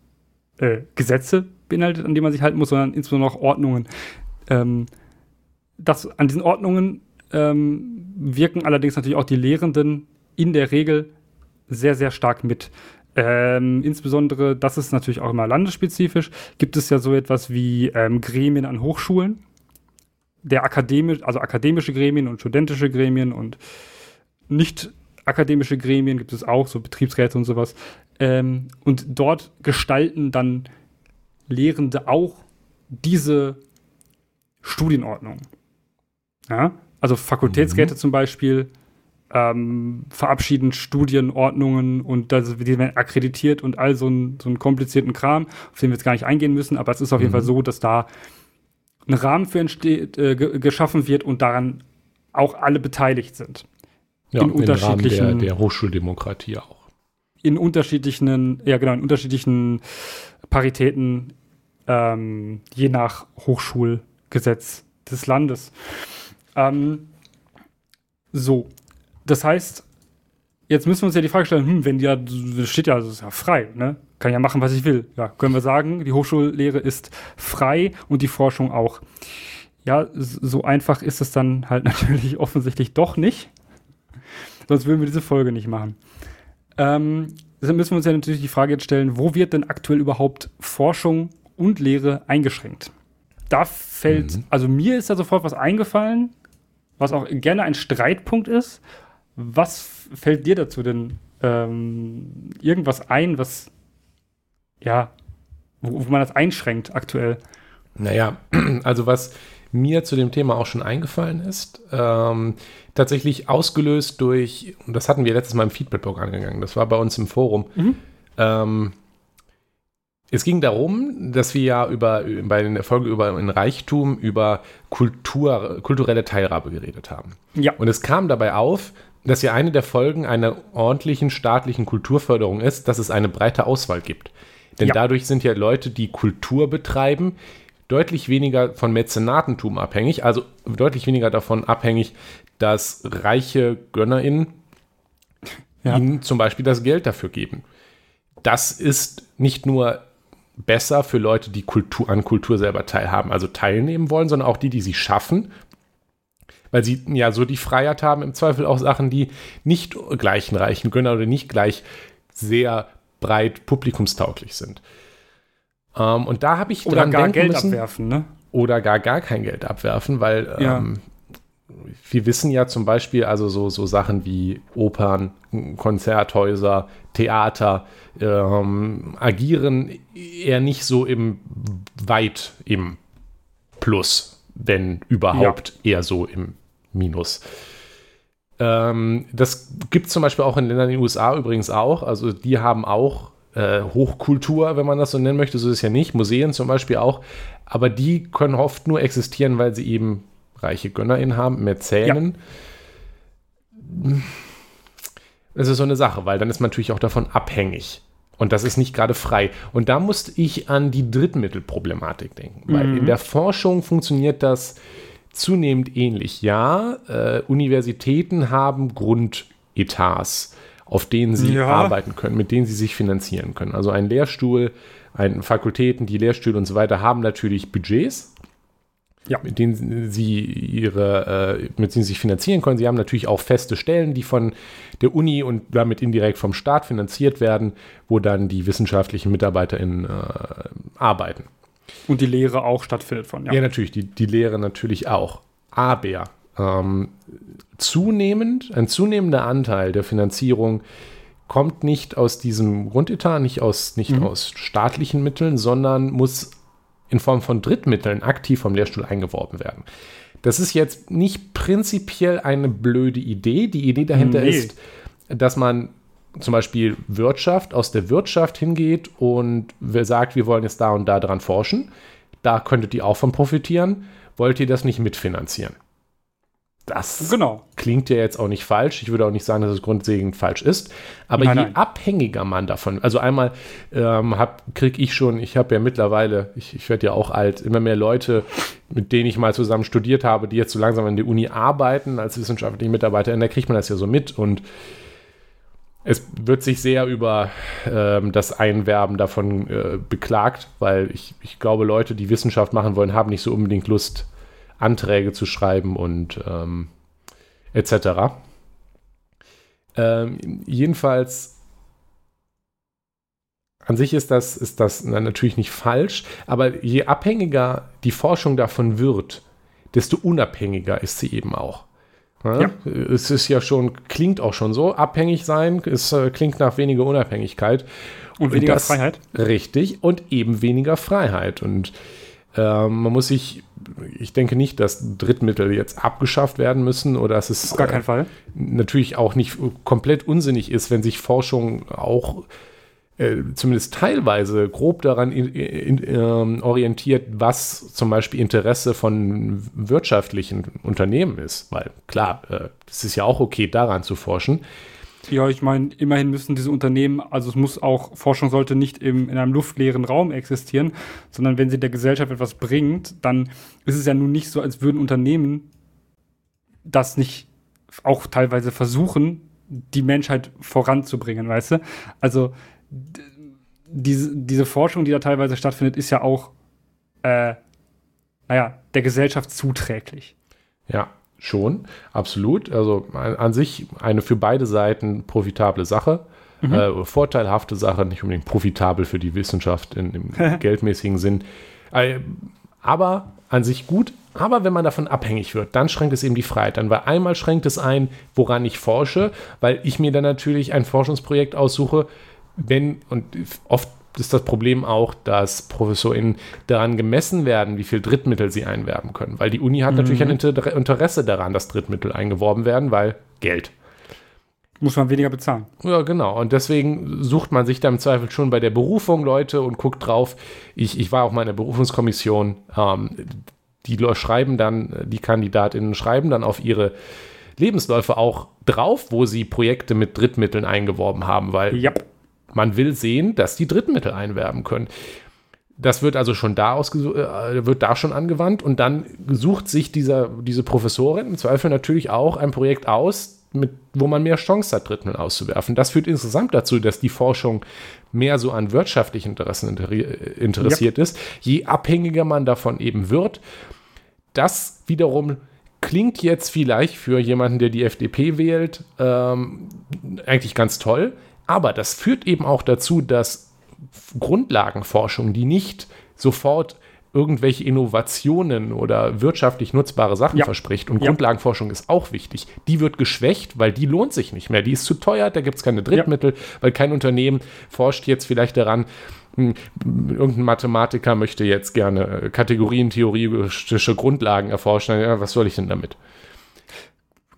äh, Gesetze beinhaltet, an die man sich halten muss, sondern insbesondere auch Ordnungen. Ähm, das, an diesen Ordnungen ähm, wirken allerdings natürlich auch die Lehrenden in der Regel sehr, sehr stark mit. Ähm, insbesondere, das ist natürlich auch immer landesspezifisch, gibt es ja so etwas wie ähm, Gremien an Hochschulen, der akademisch, also akademische Gremien und studentische Gremien und nicht akademische Gremien gibt es auch, so Betriebsräte und sowas. Ähm, und dort gestalten dann Lehrende auch diese Studienordnung. Ja? Also Fakultätsräte zum Beispiel ähm, verabschieden Studienordnungen und das, die werden akkreditiert und all so einen so einen komplizierten Kram, auf den wir jetzt gar nicht eingehen müssen, aber es ist auf jeden Mhm. Fall so, dass da ein Rahmen für entsteht, äh, ge geschaffen wird und daran auch alle beteiligt sind. ja, in im Rahmen der, unterschiedlichen- der Hochschuldemokratie auch. In unterschiedlichen, ja genau, in unterschiedlichen Paritäten, ähm, je nach Hochschulgesetz des Landes. Ähm, so, das heißt, jetzt müssen wir uns ja die Frage stellen, hm, wenn die ja, das steht ja, das ist ja frei, ne? Kann ja machen, was ich will. Ja, können wir sagen, die Hochschullehre ist frei und die Forschung auch. Ja, so einfach ist es dann halt *laughs* natürlich offensichtlich doch nicht. Sonst würden wir diese Folge nicht machen. Ähm, deshalb müssen wir uns ja natürlich die Frage jetzt stellen, wo wird denn aktuell überhaupt Forschung und Lehre eingeschränkt? Da fällt, Mhm. also mir ist da sofort was eingefallen, was auch gerne ein Streitpunkt ist. Was fällt dir dazu denn ähm, irgendwas ein, was ja, wo, wo man das einschränkt aktuell? Naja, *clears throat* also was mir zu dem Thema auch schon eingefallen ist, ähm, tatsächlich ausgelöst durch, und das hatten wir letztes Mal im Feedback-Blog angegangen, das war bei uns im Forum. Mhm. Ähm, es ging darum, dass wir ja über, bei der Folge über den Reichtum über Kultur, kulturelle Teilhabe geredet haben. Ja, Und es kam dabei auf, dass ja eine der Folgen einer ordentlichen staatlichen Kulturförderung ist, dass es eine breite Auswahl gibt. Denn Ja. dadurch sind ja Leute, die Kultur betreiben, deutlich weniger von Mäzenatentum abhängig, also deutlich weniger davon abhängig, dass reiche GönnerInnen Ja. ihnen zum Beispiel das Geld dafür geben. Das ist nicht nur besser für Leute, die Kultur, an Kultur selber teilhaben, also teilnehmen wollen, sondern auch die, die sie schaffen, weil sie ja so die Freiheit haben, im Zweifel auch Sachen, die nicht gleichen reichen Gönner oder nicht gleich sehr breit publikumstauglich sind. Ähm, und da habe ich Oder dran gar denken Geld müssen, abwerfen, ne? oder gar gar kein Geld abwerfen, weil Ja. ähm, wir wissen ja zum Beispiel, also so, so Sachen wie Opern, Konzerthäuser, Theater ähm, agieren eher nicht so im weit im Plus, wenn überhaupt eher so im Minus. Ähm, das gibt es zum Beispiel auch in Ländern in den USA übrigens auch. Also die haben auch äh, Hochkultur, wenn man das so nennen möchte. So ist es ja nicht. Museen zum Beispiel auch. Aber die können oft nur existieren, weil sie eben reiche GönnerInnen haben, Mäzenen. Das ist so eine Sache, weil dann ist man natürlich auch davon abhängig. Und das ist nicht gerade frei. Und da musste ich an die Drittmittelproblematik denken. Weil in der Forschung funktioniert das zunehmend ähnlich. Ja, äh, Universitäten haben Grundetats, auf denen sie Ja. arbeiten können, mit denen sie sich finanzieren können. Also ein Lehrstuhl, ein Fakultäten, die Lehrstühle und so weiter haben natürlich Budgets, Ja. mit denen sie ihre, äh, mit denen sie sich finanzieren können. Sie haben natürlich auch feste Stellen, die von der Uni und damit indirekt vom Staat finanziert werden, wo dann die wissenschaftlichen MitarbeiterInnen äh, arbeiten. Und die Lehre auch stattfindet von, ja. Ja, natürlich, die, die Lehre natürlich auch. Aber ähm, zunehmend, ein zunehmender Anteil der Finanzierung kommt nicht aus diesem Grundetat, nicht aus, nicht aus staatlichen Mitteln, sondern muss in Form von Drittmitteln aktiv vom Lehrstuhl eingeworben werden. Das ist jetzt nicht prinzipiell eine blöde Idee. Die Idee dahinter Nee. ist, dass man zum Beispiel Wirtschaft aus der Wirtschaft hingeht und wer sagt, wir wollen jetzt da und da dran forschen. Da könntet ihr auch von profitieren. Wollt ihr das nicht mitfinanzieren? Das Genau. klingt ja jetzt auch nicht falsch. Ich würde auch nicht sagen, dass es grundlegend falsch ist. Aber Nein, je nein. abhängiger man davon, also einmal ähm, kriege ich schon, ich habe ja mittlerweile, ich, ich werde ja auch alt, immer mehr Leute, mit denen ich mal zusammen studiert habe, die jetzt so langsam an der Uni arbeiten als wissenschaftliche Mitarbeiter. Da kriegt man das ja so mit und es wird sich sehr über ähm, das Einwerben davon äh, beklagt, weil ich, ich glaube, Leute, die Wissenschaft machen wollen, haben nicht so unbedingt Lust, Anträge zu schreiben und ähm, etc. Ähm, jedenfalls, an sich ist das, ist das na, natürlich nicht falsch, aber je abhängiger die Forschung davon wird, desto unabhängiger ist sie eben auch. Ja, Ja. Es ist ja schon, klingt auch schon so, abhängig sein, es äh, klingt nach weniger Unabhängigkeit. Und weniger das- Freiheit. Richtig, und eben weniger Freiheit. Und ähm, man muss sich, ich denke nicht, dass Drittmittel jetzt abgeschafft werden müssen oder dass es Auf gar äh, keinen Fall. natürlich auch nicht komplett unsinnig ist, wenn sich Forschung auch äh, zumindest teilweise grob daran in, in, ähm, orientiert, was zum Beispiel Interesse von wirtschaftlichen Unternehmen ist. Weil klar, äh, es ist ja auch okay, daran zu forschen. Ja, ich meine, immerhin müssen diese Unternehmen, also es muss auch, Forschung sollte nicht im, in einem luftleeren Raum existieren, sondern wenn sie der Gesellschaft etwas bringt, dann ist es ja nun nicht so, als würden Unternehmen das nicht auch teilweise versuchen, die Menschheit voranzubringen, weißt du? Also diese, diese Forschung, die da teilweise stattfindet, ist ja auch, äh, naja, der Gesellschaft zuträglich. Ja, schon, absolut. Also an, an sich eine für beide Seiten profitable Sache. Äh, vorteilhafte Sache, nicht unbedingt profitabel für die Wissenschaft in, im *laughs* geldmäßigen Sinn. Äh, aber an sich gut. Aber wenn man davon abhängig wird, dann schränkt es eben die Freiheit an. Weil einmal schränkt es ein, woran ich forsche, weil ich mir dann natürlich ein Forschungsprojekt aussuche, wenn, und oft ist das Problem auch, dass ProfessorInnen daran gemessen werden, wie viel Drittmittel sie einwerben können. Weil die Uni hat natürlich ein Inter Interesse daran, dass Drittmittel eingeworben werden, weil Geld. Muss man weniger bezahlen. Ja, genau. Und deswegen sucht man sich da im Zweifel schon bei der Berufung Leute und guckt drauf. Ich, ich war auch mal in der Berufungskommission. Ähm, die Leute schreiben dann, die KandidatInnen schreiben dann auf ihre Lebensläufe auch drauf, wo sie Projekte mit Drittmitteln eingeworben haben, weil Ja. Man will sehen, dass die Drittmittel einwerben können. Das wird also schon da äh, wird da schon angewandt und dann sucht sich dieser, diese Professorin im Zweifel natürlich auch ein Projekt aus, mit, wo man mehr Chance hat, Drittmittel auszuwerfen. Das führt insgesamt dazu, dass die Forschung mehr so an wirtschaftlichen Interessen inter interessiert ist. Je abhängiger man davon eben wird, das wiederum klingt jetzt vielleicht für jemanden, der die FDP wählt, ähm, eigentlich ganz toll. Aber das führt eben auch dazu, dass Grundlagenforschung, die nicht sofort irgendwelche Innovationen oder wirtschaftlich nutzbare Sachen Ja. verspricht. Und Ja. Grundlagenforschung ist auch wichtig. Die wird geschwächt, weil die lohnt sich nicht mehr. Die ist zu teuer, da gibt es keine Drittmittel, weil kein Unternehmen forscht jetzt vielleicht daran, hm, irgendein Mathematiker möchte jetzt gerne äh, Kategorien, theoretische Grundlagen erforschen. Ja, was soll ich denn damit?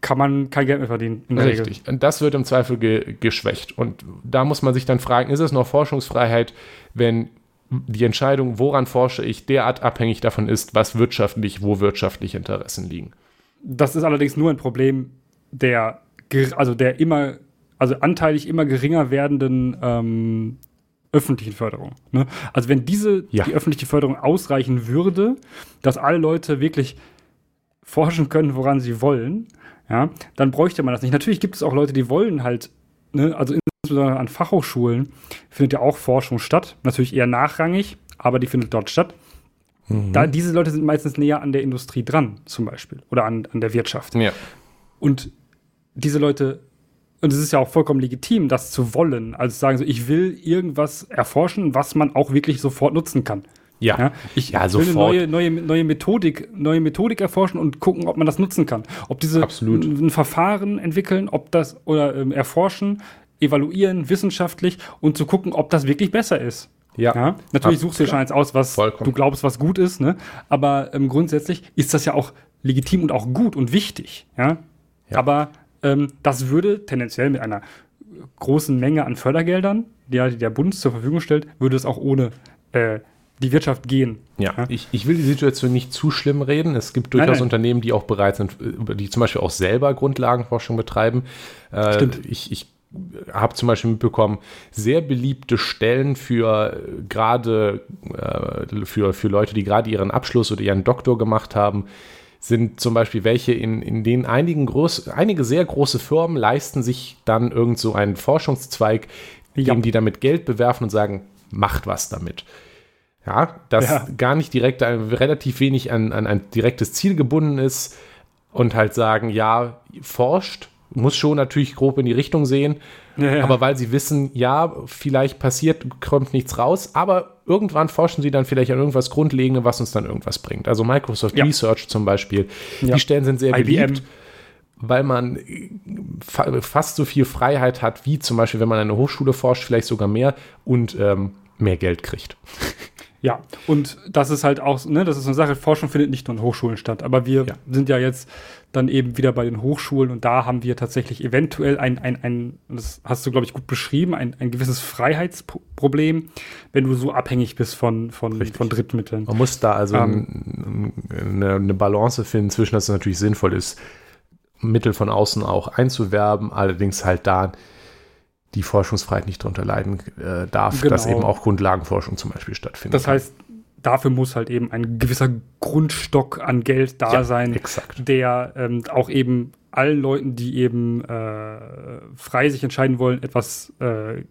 Kann man kein Geld mehr verdienen. Der Regel. Richtig. Und das wird im Zweifel ge geschwächt. Und da muss man sich dann fragen, ist es noch Forschungsfreiheit, wenn die Entscheidung, woran forsche ich, derart abhängig davon ist, was wirtschaftlich, wo wirtschaftliche Interessen liegen. Das ist allerdings nur ein Problem der, also der immer, also anteilig immer geringer werdenden ähm, öffentlichen Förderung. Ne? Also wenn diese, Ja. die öffentliche Förderung ausreichen würde, dass alle Leute wirklich forschen können, woran sie wollen, ja, dann bräuchte man das nicht. Natürlich gibt es auch Leute, die wollen halt, ne, also insbesondere an Fachhochschulen findet ja auch Forschung statt. Natürlich eher nachrangig, aber die findet dort statt. Da, diese Leute sind meistens näher an der Industrie dran, zum Beispiel, oder an, an der Wirtschaft. Ja. Und diese Leute, und es ist ja auch vollkommen legitim, das zu wollen, also sagen so, ich will irgendwas erforschen, was man auch wirklich sofort nutzen kann. Ja. Ja, ich Ja, will sofort. eine neue, neue, neue, Methodik, neue Methodik erforschen und gucken, ob man das nutzen kann. Ob diese Absolut. ein Verfahren entwickeln, ob das oder ähm, erforschen, evaluieren, wissenschaftlich und zu gucken, ob das wirklich besser ist. Ja. Ja, natürlich suchst du dir schon eins aus, was Vollkommen. du glaubst, was gut ist, ne? Aber ähm, grundsätzlich ist das ja auch legitim und auch gut und wichtig, ja. Ja. Aber ähm, das würde tendenziell mit einer großen Menge an Fördergeldern, die der Bund zur Verfügung stellt, würde es auch ohne äh, die Wirtschaft gehen. Ja, ich, ich will die Situation nicht zu schlimm reden. Es gibt durchaus Nein, nein. Unternehmen, die auch bereit sind, die zum Beispiel auch selber Grundlagenforschung betreiben. Äh, Stimmt. Ich, ich habe zum Beispiel mitbekommen, sehr beliebte Stellen für äh, gerade äh, für, für Leute, die gerade ihren Abschluss oder ihren Doktor gemacht haben, sind zum Beispiel welche, in, in denen einigen groß, einige sehr große Firmen leisten sich dann irgend so einen Forschungszweig, Ja. dem die damit Geld bewerfen und sagen, macht was damit. Ja, das Ja. gar nicht direkt, ein, relativ wenig an, an ein direktes Ziel gebunden ist und halt sagen, ja, forscht, muss schon natürlich grob in die Richtung sehen, Ja, ja. aber weil sie wissen, ja, vielleicht passiert, kommt nichts raus, aber irgendwann forschen sie dann vielleicht an irgendwas Grundlegendes, was uns dann irgendwas bringt. Also Microsoft. Research zum Beispiel, die Stellen sind sehr IBM. beliebt, weil man äh, fa fast so viel Freiheit hat, wie zum Beispiel, wenn man an eine Hochschule forscht, vielleicht sogar mehr und ähm, mehr Geld kriegt. *laughs* Ja, und das ist halt auch, ne, das ist eine Sache, Forschung findet nicht nur in Hochschulen statt, aber wir Ja. sind ja jetzt dann eben wieder bei den Hochschulen und da haben wir tatsächlich eventuell ein, ein, ein das hast du, glaube ich, gut beschrieben, ein, ein gewisses Freiheitsproblem, wenn du so abhängig bist von, von, Richtig. von Drittmitteln. Man muss da also Ähm. ein- eine, eine Balance finden zwischen, dass es natürlich sinnvoll ist, Mittel von außen auch einzuwerben, allerdings halt da die Forschungsfreiheit nicht darunter leiden äh, darf, Genau. dass eben auch Grundlagenforschung zum Beispiel stattfindet. Das heißt, dafür muss halt eben ein gewisser Grundstock an Geld da Ja, sein, exakt. der ähm, auch eben allen Leuten, die eben äh, frei sich entscheiden wollen, etwas äh,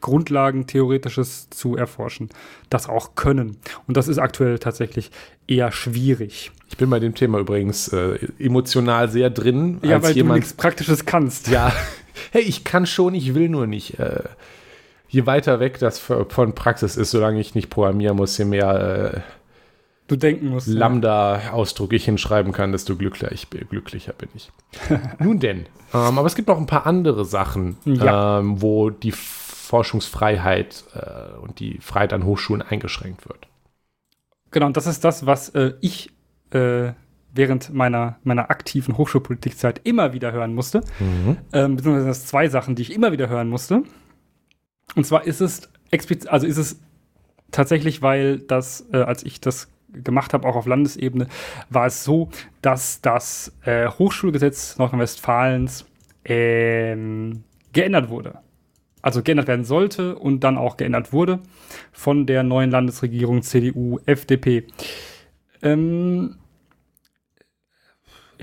Grundlagentheoretisches zu erforschen, das auch können. Und das ist aktuell tatsächlich eher schwierig. Ich bin bei dem Thema übrigens äh, emotional sehr drin, Ja, als weil du jemand. nichts Praktisches kannst. Ja, *laughs* hey, ich kann schon, ich will nur nicht. Äh, je weiter weg das von Praxis ist, solange ich nicht programmieren muss, je mehr äh, Du denken musst. Lambda-Ausdruck ich hinschreiben kann, desto glücklicher, ich, glücklicher bin ich. *laughs* Nun denn. Ähm, aber es gibt noch ein paar andere Sachen, Ja. ähm, wo die Forschungsfreiheit äh, und die Freiheit an Hochschulen eingeschränkt wird. Genau, und das ist das, was äh, ich äh, während meiner, meiner aktiven Hochschulpolitikzeit immer wieder hören musste. Ähm, beziehungsweise das zwei Sachen, die ich immer wieder hören musste. Und zwar ist es explizit, also ist es tatsächlich, weil das, äh, als ich das gemacht habe, auch auf Landesebene, war es so, dass das äh, Hochschulgesetz Nordrhein-Westfalens ähm, geändert wurde. Also geändert werden sollte und dann auch geändert wurde von der neuen Landesregierung CDU, FDP. Ähm,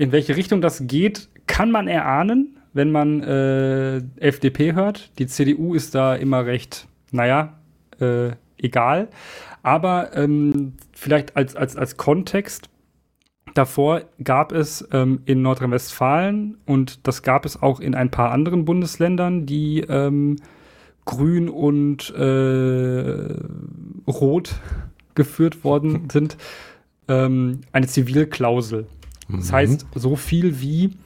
in welche Richtung das geht, kann man erahnen, wenn man äh, FDP hört. Die CDU ist da immer recht, naja, äh, egal. Aber ähm, vielleicht als, als, als Kontext, davor gab es ähm, in Nordrhein-Westfalen und das gab es auch in ein paar anderen Bundesländern, die ähm, Grün und äh, Rot *laughs* geführt worden sind, ähm, eine Zivilklausel. Das Mhm. heißt, so viel wie,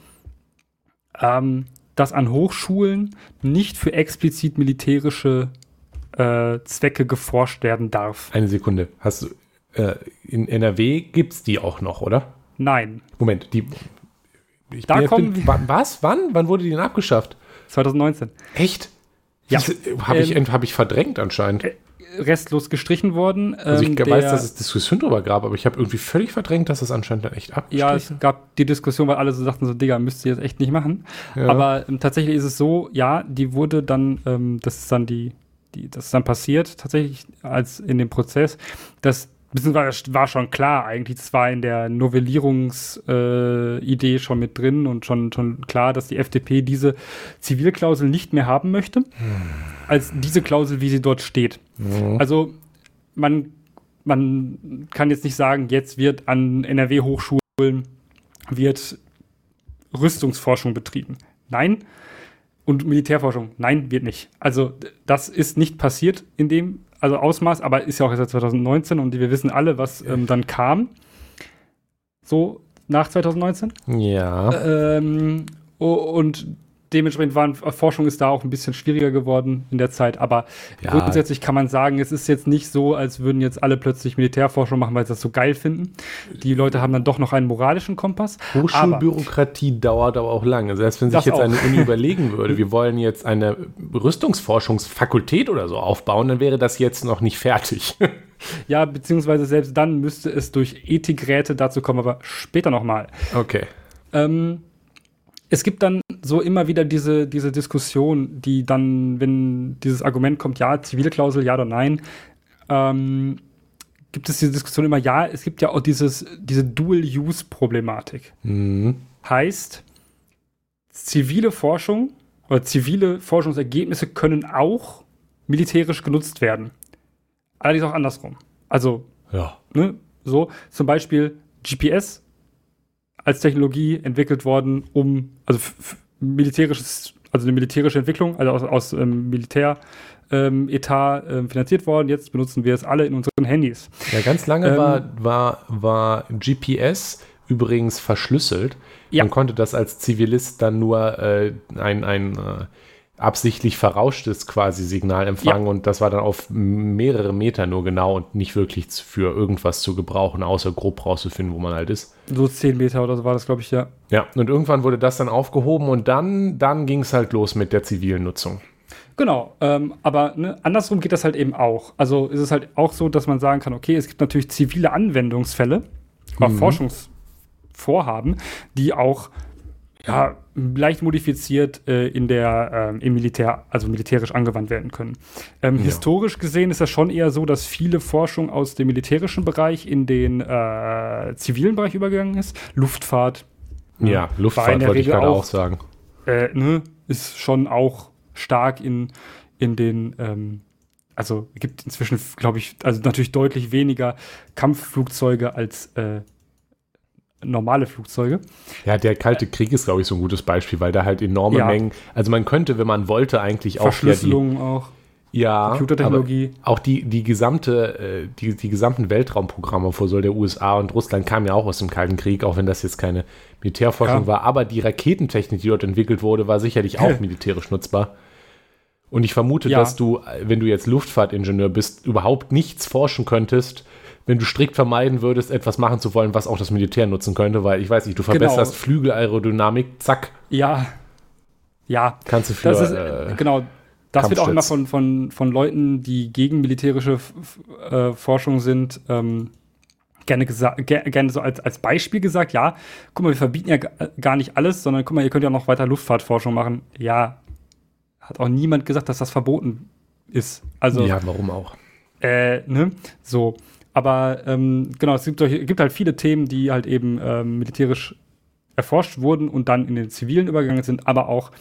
ähm, dass an Hochschulen nicht für explizit militärische äh, Zwecke geforscht werden darf. Eine Sekunde. Hast du, äh, in NRW gibt es die auch noch, oder? Nein. Moment, die. Ich Da kommen bin, was? Wann? Wann wurde die denn abgeschafft? 2019. Echt? Ja. Habe ich, Ähm, hab ich verdrängt anscheinend. Restlos gestrichen worden. Also ich Ähm, weiß, der- dass es Diskussion darüber gab, aber ich habe irgendwie völlig verdrängt, dass es anscheinend dann echt Ja, abgestrichen es gab die Diskussion, weil alle so sagten, so, Digga, müsst ihr jetzt echt nicht machen. Ja. Aber ähm, tatsächlich ist es so, ja, die wurde dann, ähm, das ist dann die, die, das ist dann passiert, tatsächlich als in dem Prozess, das beziehungsweise war schon klar eigentlich, das war in der Novellierungsidee äh, schon mit drin und schon, schon klar, dass die FDP diese Zivilklausel nicht mehr haben möchte, als diese Klausel, wie sie dort steht. Mhm. Also man, man kann jetzt nicht sagen, jetzt wird an NRW-Hochschulen wird Rüstungsforschung betrieben. Nein. Und Militärforschung. Nein, wird nicht. Also das ist nicht passiert in dem also Ausmaß, aber ist ja auch erst seit 2019 und wir wissen alle, was ähm, dann kam. So nach 2019. Ja. Ähm, o- und dementsprechend waren Forschung ist da auch ein bisschen schwieriger geworden in der Zeit, aber Ja. grundsätzlich kann man sagen, es ist jetzt nicht so, als würden jetzt alle plötzlich Militärforschung machen, weil sie das so geil finden. Die Leute haben dann doch noch einen moralischen Kompass. Aber Hochschulbürokratie dauert aber auch lange. Selbst wenn sich jetzt auch. eine Uni *laughs* überlegen würde, wir wollen jetzt eine Rüstungsforschungsfakultät oder so aufbauen, dann wäre das jetzt noch nicht fertig. *laughs* ja, beziehungsweise selbst dann müsste es durch Ethikräte dazu kommen, aber später nochmal. Okay. Ähm, es gibt dann so immer wieder diese, diese Diskussion, die dann, wenn dieses Argument kommt, ja, Zivilklausel, ja oder nein, ähm, gibt es diese Diskussion immer, ja, es gibt ja auch dieses, diese Dual-Use-Problematik. Mhm. Heißt, zivile Forschung oder zivile Forschungsergebnisse können auch militärisch genutzt werden. Allerdings auch andersrum. Also Ja. ne, so zum Beispiel GPS als Technologie entwickelt worden, um also militärisches, also eine militärische Entwicklung, also aus, aus ähm, Militäretat ähm, Etat, ähm, finanziert worden. Jetzt benutzen wir es alle in unseren Handys. Ja, ganz lange Ähm, war, war, war GPS übrigens verschlüsselt. Ja. Man konnte das als Zivilist dann nur äh, ein, ein äh, absichtlich verrauschtes quasi Signal empfangen und das war dann auf mehrere Meter nur genau und nicht wirklich für irgendwas zu gebrauchen, außer grob rauszufinden, wo man halt ist. So 10 Meter oder so war das, glaube ich, ja. Ja, und irgendwann wurde das dann aufgehoben und dann, dann ging es halt los mit der zivilen Nutzung. Genau, ähm, aber ne, andersrum geht das halt eben auch. Also ist es halt auch so, dass man sagen kann, okay, es gibt natürlich zivile Anwendungsfälle, oder Forschungsvorhaben, die auch ja, leicht modifiziert äh, in der, ähm, im Militär, also militärisch angewandt werden können. Ähm, Historisch gesehen ist das schon eher so, dass viele Forschung aus dem militärischen Bereich in den äh, zivilen Bereich übergegangen ist. Luftfahrt, Ja, Luftfahrt wollte ich Regel gerade auch- auch sagen. äh, ne, ist schon auch stark in, in den, ähm, also gibt inzwischen, glaube ich, also natürlich deutlich weniger Kampfflugzeuge als äh, normale Flugzeuge. Ja, der Kalte Krieg ist, glaube ich, so ein gutes Beispiel, weil da halt enorme Ja. Mengen, also man könnte, wenn man wollte, eigentlich auch ja die, Verschlüsselung auch. ja, Computertechnologie. auch die, die gesamte, äh, die, die gesamten Weltraumprogramme vor so der USA und Russland kamen ja auch aus dem Kalten Krieg, auch wenn das jetzt keine Militärforschung Ja. war, aber die Raketentechnik, die dort entwickelt wurde, war sicherlich auch *laughs* militärisch nutzbar. Und ich vermute, Ja. dass du, äh, wenn du jetzt Luftfahrtingenieur bist, überhaupt nichts forschen könntest, wenn du strikt vermeiden würdest, etwas machen zu wollen, was auch das Militär nutzen könnte, weil ich weiß nicht, du verbesserst Genau. Flügelaerodynamik, zack, Ja. Ja. kannst du für Das ist, äh, genau. Das wird auch immer von, von, von Leuten, die gegen militärische äh, Forschung sind, ähm, gerne, ger gerne so als, als Beispiel gesagt, ja, guck mal, wir verbieten ja ga- gar nicht alles, sondern guck mal, ihr könnt ja noch weiter Luftfahrtforschung machen. Ja, hat auch niemand gesagt, dass das verboten ist. Also, ja, warum auch? äh, ne? So. Aber ähm, genau, es gibt, solche, gibt halt viele Themen, die halt eben ähm, militärisch erforscht wurden und dann in den zivilen übergegangen sind, aber auch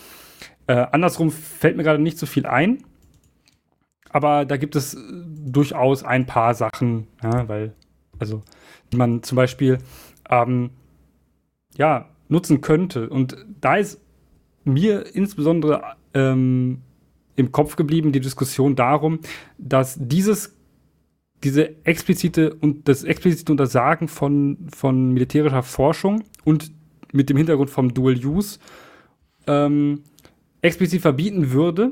äh, andersrum fällt mir gerade nicht so viel ein. Aber da gibt es äh, durchaus ein paar Sachen, ja, weil, also, die man zum Beispiel ähm, ja, nutzen könnte. Und da ist mir insbesondere ähm, im Kopf geblieben, die Diskussion darum, dass dieses diese explizite und das explizite Untersagen von, von militärischer Forschung und mit dem Hintergrund vom Dual Use ähm, explizit verbieten würde,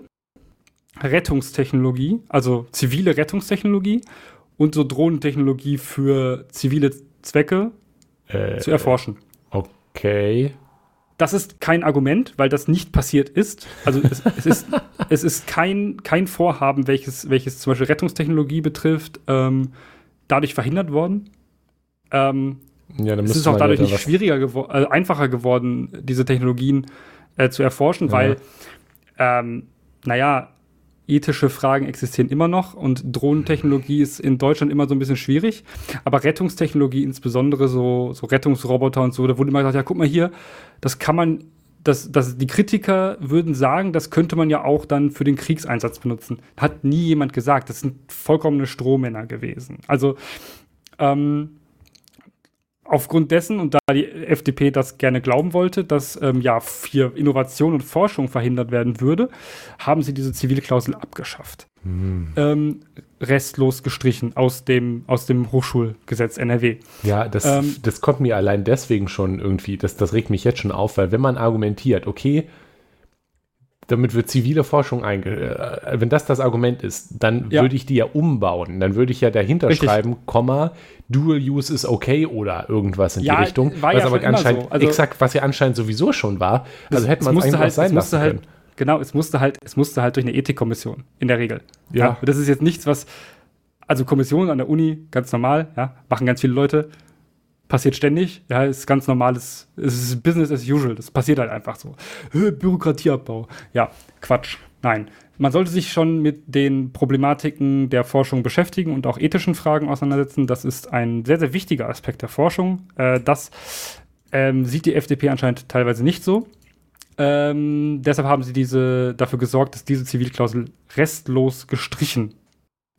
Rettungstechnologie, also zivile Rettungstechnologie und so Drohnentechnologie für zivile Zwecke Äh, zu erforschen. Okay. Das ist kein Argument, weil das nicht passiert ist. Also es, es ist, *laughs* es ist kein, kein Vorhaben, welches, welches zum Beispiel Rettungstechnologie betrifft, ähm, dadurch verhindert worden. Ähm, Ja, es ist auch dadurch nicht schwieriger geworden, äh, einfacher geworden, diese Technologien äh, zu erforschen, Ja. weil, ähm, naja, ethische Fragen existieren immer noch und Drohnentechnologie ist in Deutschland immer so ein bisschen schwierig. Aber Rettungstechnologie, insbesondere so, so Rettungsroboter und so, da wurde immer gesagt, ja, guck mal hier, das kann man, das, das, die Kritiker würden sagen, das könnte man ja auch dann für den Kriegseinsatz benutzen. Hat nie jemand gesagt. Das sind vollkommene Strohmänner gewesen. Also, ähm, aufgrund dessen, und da die FDP das gerne glauben wollte, dass ähm, ja hier Innovation und Forschung verhindert werden würde, haben sie diese Zivilklausel abgeschafft. Ähm, restlos gestrichen aus dem, aus dem Hochschulgesetz NRW. Ja, das, Ähm, das kommt mir allein deswegen schon irgendwie, das, das regt mich jetzt schon auf, weil wenn man argumentiert, okay, damit wird zivile Forschung einge... Äh, wenn das das Argument ist, dann Ja. würde ich die ja umbauen. Dann würde ich ja dahinter Richtig. schreiben, Komma, Dual Use ist okay oder irgendwas in Ja, die Richtung. was ja aber anscheinend, so. Also- exakt, was ja anscheinend sowieso schon war. Also hätte man es eigentlich halt, sein lassen halt, können. genau, es musste halt, es musste halt durch eine Ethikkommission in der Regel. Ja. Das ist jetzt nichts, was, also Kommissionen an der Uni, ganz normal, ja, machen ganz viele Leute, passiert ständig, ja, ist ganz normales, es ist Business as usual, das passiert halt einfach so. Bürokratieabbau, ja, Quatsch, nein. Man sollte sich schon mit den Problematiken der Forschung beschäftigen und auch ethischen Fragen auseinandersetzen. Das ist ein sehr, sehr wichtiger Aspekt der Forschung. Äh, das ähm, sieht die FDP anscheinend teilweise nicht so. Ähm, deshalb haben sie diese dafür gesorgt, dass diese Zivilklausel restlos gestrichen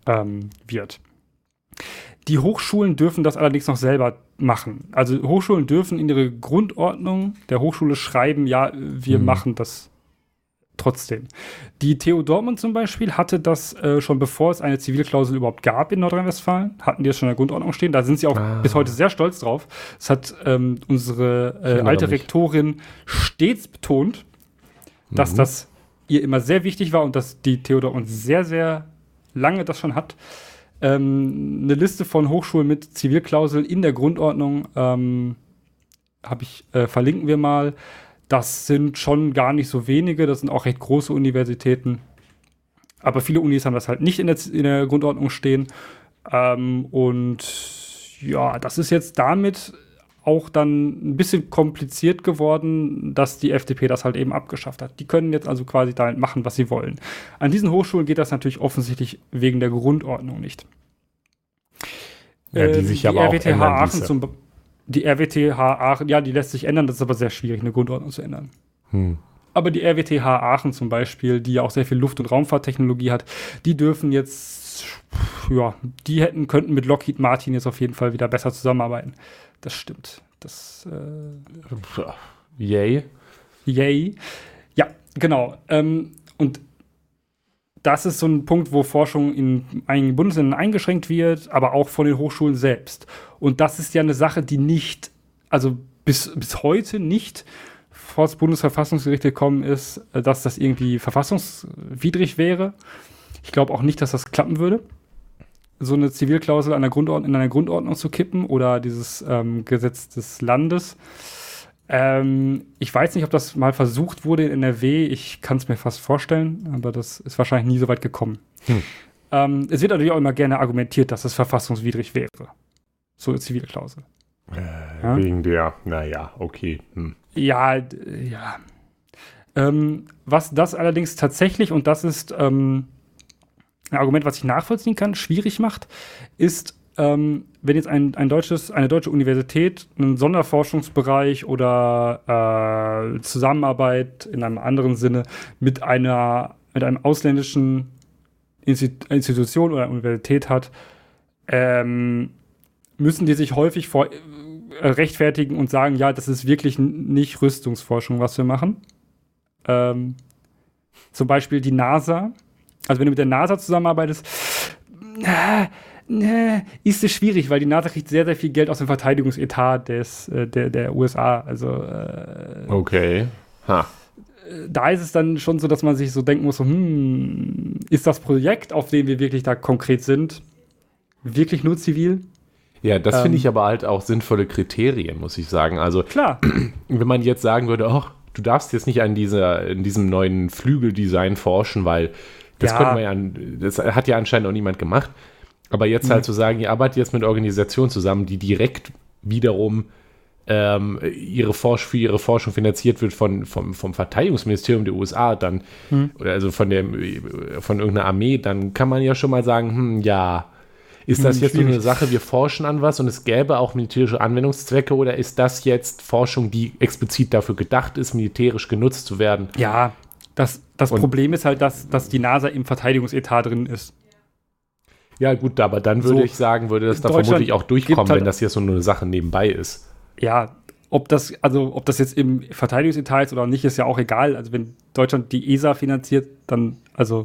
ähm, wird. Die Hochschulen dürfen das allerdings noch selber machen. Also Hochschulen dürfen in ihre Grundordnung der Hochschule schreiben, ja, wir Mhm. machen das trotzdem. Die TU Dortmund zum Beispiel hatte das äh, schon bevor es eine Zivilklausel überhaupt gab in Nordrhein-Westfalen, hatten die das schon in der Grundordnung stehen. Da sind sie auch Ah. bis heute sehr stolz drauf. Das hat ähm, unsere äh, alte mich. Rektorin stets betont, dass Mhm. das ihr immer sehr wichtig war und dass die TU Dortmund sehr, sehr lange das schon hat. Ähm, eine Liste von Hochschulen mit Zivilklausel in der Grundordnung ähm, habe ich, äh, verlinken wir mal. Das sind schon gar nicht so wenige, das sind auch recht große Universitäten. Aber viele Unis haben das halt nicht in der, in der Grundordnung stehen. Ähm, und ja, das ist jetzt damit auch dann ein bisschen kompliziert geworden, dass die FDP das halt eben abgeschafft hat. Die können jetzt also quasi damit machen, was sie wollen. An diesen Hochschulen geht das natürlich offensichtlich wegen der Grundordnung nicht. Ja, die Ähm, sich aber auch RWTH ändern Aachen zum Be- Die RWTH Aachen, ja, die lässt sich ändern, das ist aber sehr schwierig, eine Grundordnung zu ändern. Hm. Aber die RWTH Aachen zum Beispiel, die ja auch sehr viel Luft- und Raumfahrttechnologie hat, die dürfen jetzt, ja, die hätten, könnten mit Lockheed Martin jetzt auf jeden Fall wieder besser zusammenarbeiten. Das stimmt. Das, äh, Yay. yay. Ja, genau. Ähm, und das ist so ein Punkt, wo Forschung in einigen Bundesländern eingeschränkt wird, aber auch von den Hochschulen selbst. Und das ist ja eine Sache, die nicht, also bis, bis heute nicht vor das Bundesverfassungsgericht gekommen ist, äh, dass das irgendwie verfassungswidrig wäre. Ich glaube auch nicht, dass das klappen würde, so eine Zivilklausel Grundordnung, in einer Grundordnung zu kippen oder dieses ähm, Gesetz des Landes. Ähm, ich weiß nicht, ob das mal versucht wurde in NRW. Ich kann es mir fast vorstellen, aber das ist wahrscheinlich nie so weit gekommen. Hm. Ähm, es wird natürlich auch immer gerne argumentiert, dass es verfassungswidrig wäre. So eine Zivilklausel. Äh, Ja? Wegen der, naja, okay. Hm. Ja, ja. Ähm, was das allerdings tatsächlich, und das ist ähm, ein Argument, was ich nachvollziehen kann, schwierig macht, ist, ähm, wenn jetzt ein, ein deutsches, eine deutsche Universität einen Sonderforschungsbereich oder äh, Zusammenarbeit in einem anderen Sinne mit einer mit einem ausländischen Instit Institution oder Universität hat, ähm, müssen die sich häufig vor, äh, rechtfertigen und sagen, ja, das ist wirklich nicht Rüstungsforschung, was wir machen. Ähm, Zum Beispiel die NASA. Also wenn du mit der NASA zusammenarbeitest, äh, äh, ist es schwierig, weil die NASA kriegt sehr, sehr viel Geld aus dem Verteidigungsetat des, äh, der, der USA. Also äh, Okay. Ha. da ist es dann schon so, dass man sich so denken muss, so, hm, ist das Projekt, auf dem wir wirklich da konkret sind, wirklich nur zivil? Ja, das Ähm. finde ich aber halt auch sinnvolle Kriterien, muss ich sagen. Also, Klar, *clears throat* wenn man jetzt sagen würde, oh, du darfst jetzt nicht an dieser, in diesem neuen Flügeldesign forschen, weil das Ja. ja, das hat ja anscheinend auch niemand gemacht. Aber jetzt halt zu sagen, ihr arbeitet jetzt mit Organisationen zusammen, die direkt wiederum ähm, ihre Forsch für ihre Forschung finanziert wird von, vom, vom Verteidigungsministerium der USA, dann, oder also von der, von irgendeiner Armee, dann kann man ja schon mal sagen, hm, ja, ist das Hm, jetzt nur eine. Sache, wir forschen an was und es gäbe auch militärische Anwendungszwecke oder ist das jetzt Forschung, die explizit dafür gedacht ist, militärisch genutzt zu werden? ja, das, das Und- Problem ist halt, dass, dass die NASA im Verteidigungsetat drin ist. Ja, gut, aber dann würde So, ich sagen, würde das da vermutlich auch durchkommen, halt- wenn das hier so eine Sache nebenbei ist. Ja, ob das, also ob das jetzt im Verteidigungsetat ist oder nicht, ist ja auch egal. Also wenn Deutschland die ESA finanziert, dann, also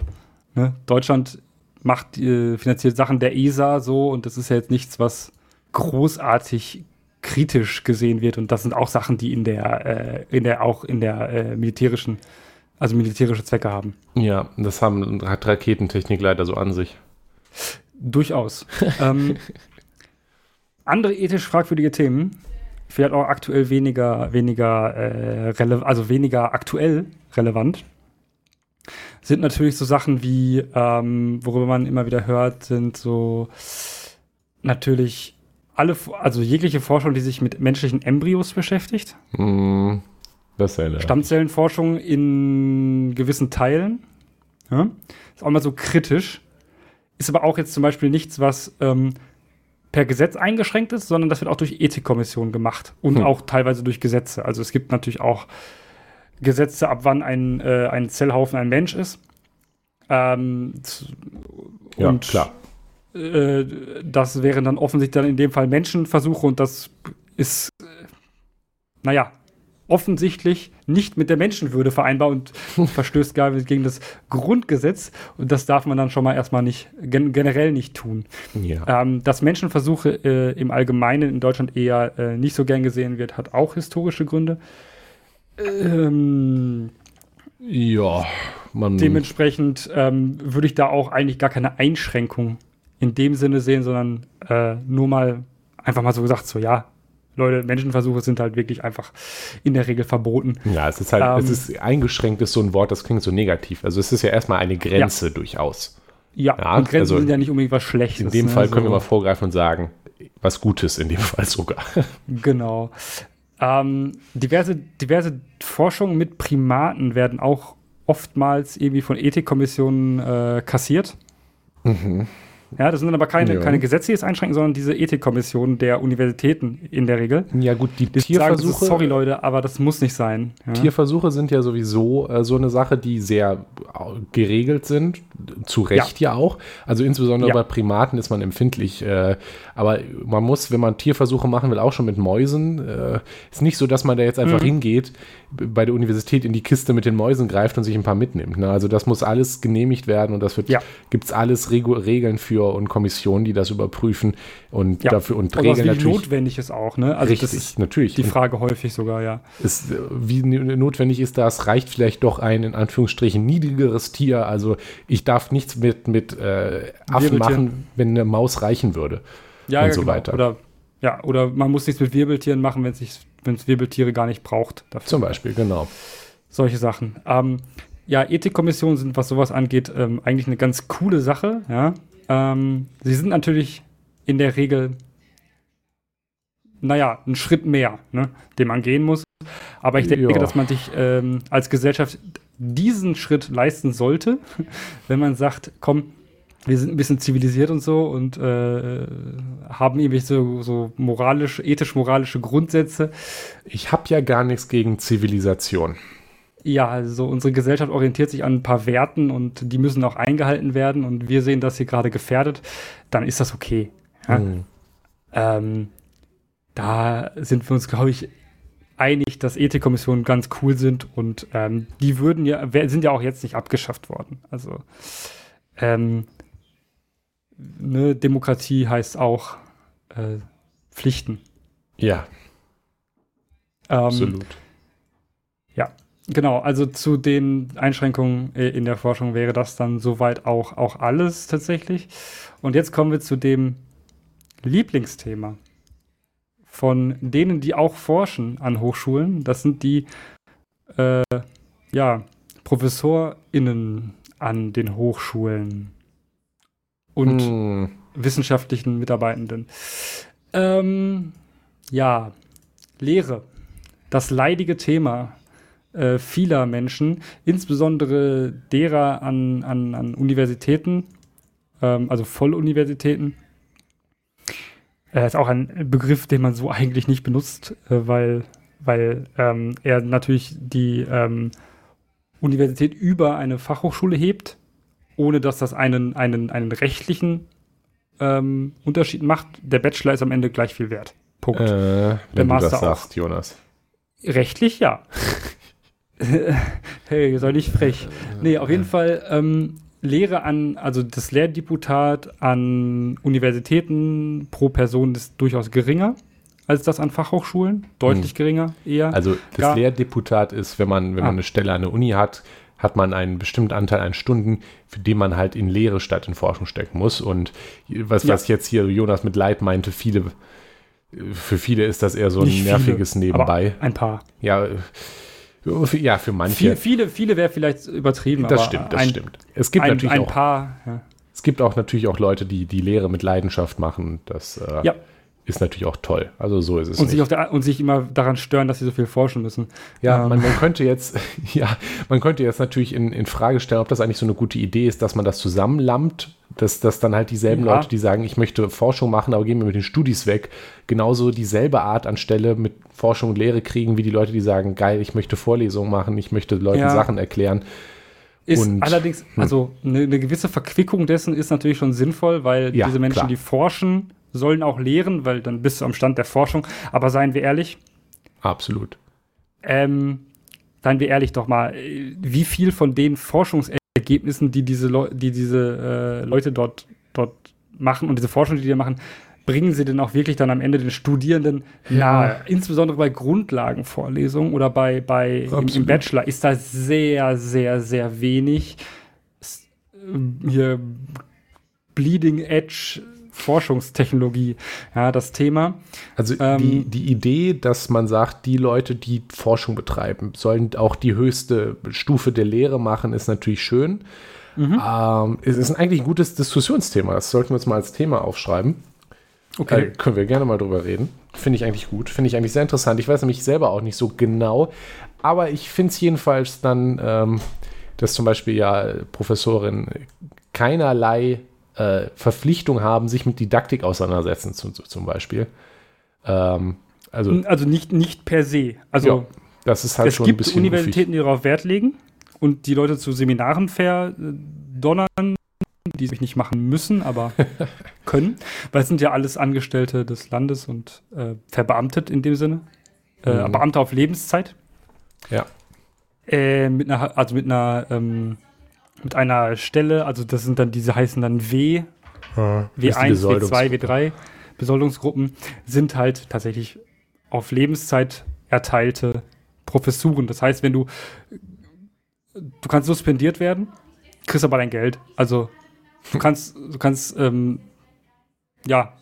ne, Deutschland macht, äh, finanziert Sachen der ESA so und das ist ja jetzt nichts, was großartig kritisch gesehen wird. Und das sind auch Sachen, die in der, äh, in der, auch in der äh, militärischen, also militärische Zwecke haben. Ja, das haben, hat Raketentechnik leider so an sich. Durchaus. *laughs* ähm, andere ethisch fragwürdige Themen, vielleicht auch aktuell weniger, weniger, äh, also weniger aktuell relevant, sind natürlich so Sachen wie, ähm, worüber man immer wieder hört, sind so natürlich alle, also jegliche Forschung, die sich mit menschlichen Embryos beschäftigt. Hm, ja Stammzellenforschung in gewissen Teilen. Ja? Ist auch mal so kritisch. Ist aber auch jetzt zum Beispiel nichts, was ähm, per Gesetz eingeschränkt ist, sondern das wird auch durch Ethikkommissionen gemacht und Hm. auch teilweise durch Gesetze. Also es gibt natürlich auch Gesetze, ab wann ein, äh, ein Zellhaufen ein Mensch ist. Ähm, Ja, und klar. äh, das wären dann offensichtlich dann in dem Fall Menschenversuche und das ist, äh, naja, offensichtlich nicht mit der Menschenwürde vereinbar und *laughs* verstößt gar gegen das Grundgesetz. Und das darf man dann schon mal erstmal nicht, gen generell nicht tun. Ja. Ähm, dass Menschenversuche äh, im Allgemeinen in Deutschland eher äh, nicht so gern gesehen wird, hat auch historische Gründe. Ähm, ja, man. Dementsprechend ähm, würde ich da auch eigentlich gar keine Einschränkung in dem Sinne sehen, sondern äh, nur mal einfach mal so gesagt, so ja, Leute, Menschenversuche sind halt wirklich einfach in der Regel verboten. Ja, es ist halt, Ähm, es ist eingeschränkt, ist so ein Wort, das klingt so negativ. Also es ist ja erstmal eine Grenze durchaus. Ja, Ja, und Grenzen also sind ja nicht unbedingt was Schlechtes. In dem ne? Fall können wir So, mal vorgreifen und sagen, was Gutes in dem *laughs* Fall sogar. Genau. Ähm, diverse, diverse Forschungen mit Primaten werden auch oftmals irgendwie von Ethikkommissionen äh, kassiert. Ja, das sind dann aber keine, Ja. keine Gesetze, die es einschränken, sondern diese Ethikkommissionen der Universitäten in der Regel. Ja gut, die Die sagen, Tierversuche, sorry Leute, aber das muss nicht sein. Ja. Tierversuche sind ja sowieso äh, so eine Sache, die sehr äh, geregelt sind, zu Recht ja, auch. Also insbesondere Ja. bei Primaten ist man empfindlich. Äh, aber man muss, wenn man Tierversuche machen will, auch schon mit Mäusen. Äh, ist nicht so, dass man da jetzt einfach Mhm. hingeht, bei der Universität in die Kiste mit den Mäusen greift und sich ein paar mitnimmt. Ne? Also das muss alles genehmigt werden und das wird Ja. gibt es alles Regu Regeln für und Kommissionen, die das überprüfen und Ja. dafür und Und Regeln wie natürlich. notwendig ist auch, ne? Also richtig, das ist natürlich. die Frage häufig sogar, ja. ist, wie notwendig ist das, reicht vielleicht doch ein in Anführungsstrichen niedrigeres Tier. Also ich darf nichts mit, mit äh, Affen machen, wenn eine Maus reichen würde. Ja, Und ja, so genau. weiter. Oder, ja, oder man muss nichts mit Wirbeltieren machen, wenn es Wirbeltiere gar nicht braucht. Dafür. Zum Beispiel, genau. Solche Sachen. Ähm, ja, Ethikkommissionen sind, was sowas angeht, ähm, eigentlich eine ganz coole Sache. Ja? Ähm, sie sind natürlich in der Regel, naja, ein Schritt mehr, ne, den man gehen muss. Aber ich denke, Ja. dass man sich ähm, als Gesellschaft diesen Schritt leisten sollte, *laughs* wenn man sagt, komm, wir sind ein bisschen zivilisiert und so und äh, haben irgendwie so, so moralisch, ethisch-moralische Grundsätze. Ich habe ja gar nichts gegen Zivilisation. Ja, also unsere Gesellschaft orientiert sich an ein paar Werten und die müssen auch eingehalten werden und wir sehen das hier gerade gefährdet, dann ist das okay. Ja? Hm. Ähm, da sind wir uns, glaube ich, einig, dass Ethikkommissionen ganz cool sind und ähm, die würden ja, sind ja auch jetzt nicht abgeschafft worden. Also ähm, ne, Demokratie heißt auch äh, Pflichten. Ja. Ähm, Absolut. Ja, genau. Also zu den Einschränkungen in der Forschung wäre das dann soweit auch, auch alles tatsächlich. Und jetzt kommen wir zu dem Lieblingsthema von denen, die auch forschen an Hochschulen. Das sind die äh, ja, ProfessorInnen an den Hochschulen und Hm. wissenschaftlichen Mitarbeitenden. Ähm, ja, Lehre. Das leidige Thema äh, vieler Menschen, insbesondere derer an, an, an Universitäten, ähm, also Volluniversitäten. Äh, ist auch ein Begriff, den man so *laughs* eigentlich nicht benutzt, äh, weil, weil ähm, er natürlich die ähm, Universität über eine Fachhochschule hebt, ohne dass das einen, einen, einen rechtlichen ähm, Unterschied macht. Der Bachelor ist am Ende gleich viel wert. Punkt. Äh, wenn du Master das auch. sagst, Jonas. Rechtlich ja. *laughs* *laughs* hey, sei nicht frech. Nee, auf jeden Fall ähm, Lehre an, also das Lehrdeputat an Universitäten pro Person ist durchaus geringer als das an Fachhochschulen. Deutlich geringer eher. Also das Ja. Lehrdeputat ist, wenn man, wenn Ah. man eine Stelle an der Uni hat, hat man einen bestimmten Anteil an Stunden, für den man halt in Lehre statt in Forschung stecken muss. Und was, Ja. was jetzt hier Jonas mit Leid meinte, viele, für viele ist das eher so ein Nicht viele, nerviges Nebenbei. Aber ein paar. Ja, für- ja, für manche. Viele, viele, viele wäre vielleicht übertrieben. das stimmt, das ein, stimmt. Es gibt ein, natürlich ein auch, paar. Ja. es gibt auch natürlich auch Leute, die die Lehre mit Leidenschaft machen. Das äh, Ja. Ist natürlich auch toll. Also so ist es Und nicht. sich, auf der, und sich immer daran stören, dass sie so viel forschen müssen. Ja, Ähm. man, man könnte jetzt, *laughs* ja, man könnte jetzt natürlich in, in Frage stellen, ob das eigentlich so eine gute Idee ist, dass man das zusammenlammt, dass, dass dann halt dieselben Ja. Leute, die sagen, ich möchte Forschung machen, aber gehen wir mit den Studis weg, genauso dieselbe Art an Stelle mit Forschung und Lehre kriegen, wie die Leute, die sagen, geil, ich möchte Vorlesungen machen, ich möchte Leuten Ja. Sachen erklären. Ist Und- allerdings, also eine, eine gewisse Verquickung dessen ist natürlich schon sinnvoll, weil Ja, diese Menschen, klar. die forschen, sollen auch lehren, weil dann bist du am Stand der Forschung. Aber seien wir ehrlich, Absolut. ähm, seien wir ehrlich doch mal, äh, wie viel von den Forschungsergebnissen, die diese, Leu die diese äh, Leute dort, dort machen und diese Forschung, die die machen, bringen sie denn auch wirklich dann am Ende den Studierenden nahe? Insbesondere bei Grundlagenvorlesungen oder bei, bei im, im. Bachelor ist da sehr, sehr, sehr wenig äh, hier Bleeding Edge Forschungstechnologie, ja, das Thema. Also Ähm, die, die Idee, dass man sagt, die Leute, die Forschung betreiben, sollen auch die höchste Stufe der Lehre machen, ist natürlich schön. Mhm. Ähm, es ist eigentlich ein gutes Diskussionsthema. Das sollten wir uns mal als Thema aufschreiben. Äh, können wir gerne mal drüber reden. Finde ich eigentlich gut. Finde ich eigentlich sehr interessant. Ich weiß nämlich selber auch nicht so genau. Aber ich finde es jedenfalls dann, ähm, dass zum Beispiel ja Professoren keinerlei äh, Verpflichtung haben, sich mit Didaktik auseinandersetzen, zum, zum Beispiel. Ähm, also, Also nicht, nicht per se. Also ja, das ist halt es schon ein gibt bisschen. Universitäten, die darauf Wert legen und die Leute zu Seminaren verdonnern, die sich nicht machen müssen, aber *laughs* können. Weil es sind ja alles Angestellte des Landes und äh, verbeamtet in dem Sinne. Äh, Mhm. Beamte auf Lebenszeit. Ja. Äh, mit einer, also mit einer, ähm, mit einer Stelle, also das sind dann, diese heißen dann W, die W1, W2, Besoldungsgruppe. W3 Besoldungsgruppen sind halt tatsächlich auf Lebenszeit erteilte Professuren. Das heißt, wenn du du kannst suspendiert werden, kriegst aber dein Geld. Also du kannst du kannst ähm, ja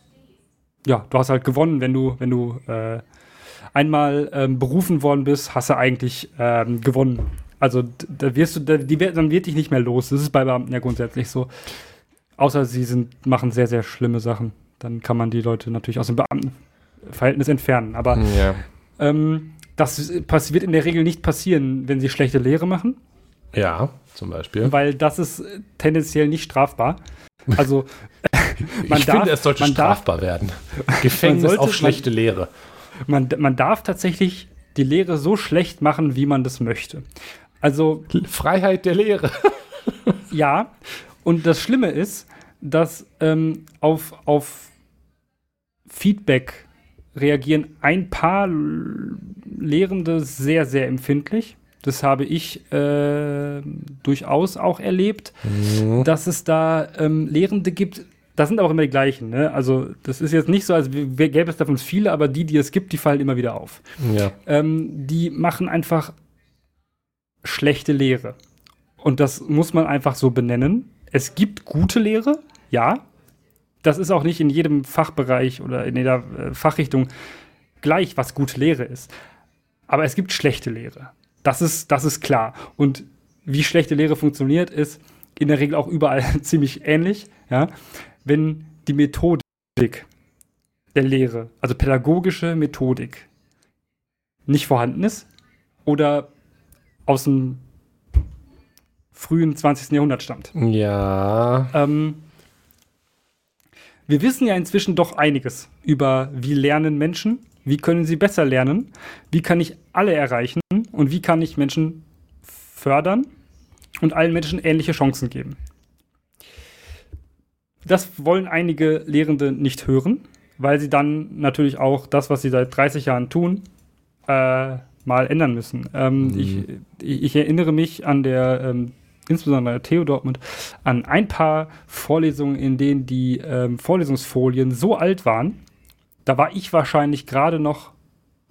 ja du hast halt gewonnen, wenn du wenn du äh, einmal ähm, berufen worden bist, hast du eigentlich ähm, gewonnen. Also da wirst du, da, die, dann wird dich nicht mehr los. Das ist bei Beamten ja grundsätzlich so. Außer sie sind, machen sehr, sehr schlimme Sachen. Dann kann man die Leute natürlich aus dem Beamtenverhältnis entfernen. Aber Ja. ähm, das wird in der Regel nicht passieren, wenn sie schlechte Lehre machen, ja, zum Beispiel. weil das ist tendenziell nicht strafbar. Also *laughs* man ich darf- finde, es sollte man darf- strafbar werden. *laughs* Gefängnis sollte- auf schlechte Lehre. man, man darf tatsächlich die Lehre so schlecht machen, wie man das möchte. Also Freiheit der Lehre. *laughs* Ja, und das Schlimme ist, dass ähm, auf, auf Feedback reagieren ein paar Lehrende sehr, sehr empfindlich. Das habe ich äh, durchaus auch erlebt, mhm. dass es da ähm, Lehrende gibt. Das sind auch immer die gleichen. Ne? Also das ist jetzt nicht so, als gäbe es davon viele, aber die, die es gibt, die fallen immer wieder auf. Ja. Ähm, die machen einfach schlechte Lehre. Und das muss man einfach so benennen. Es gibt gute Lehre, ja. Das ist auch nicht in jedem Fachbereich oder in jeder äh, Fachrichtung gleich, was gute Lehre ist. Aber es gibt schlechte Lehre. Das ist, das ist klar. Und wie schlechte Lehre funktioniert, ist in der Regel auch überall *laughs* ziemlich ähnlich. Ja? Wenn die Methodik der Lehre, also pädagogische Methodik, nicht vorhanden ist oder aus dem frühen 20. Jahrhundert stammt. Ja. Ähm, wir wissen ja inzwischen doch einiges über, wie lernen Menschen, wie können sie besser lernen, wie kann ich alle erreichen und wie kann ich Menschen fördern und allen Menschen ähnliche Chancen geben. Das wollen einige Lehrende nicht hören, weil sie dann natürlich auch das, was sie seit 30 Jahren tun, äh, mal ändern müssen. Ähm, mhm. ich, ich, erinnere mich an der ähm, insbesondere TU Dortmund, an ein paar Vorlesungen, in denen die ähm, Vorlesungsfolien so alt waren, da war ich wahrscheinlich gerade noch,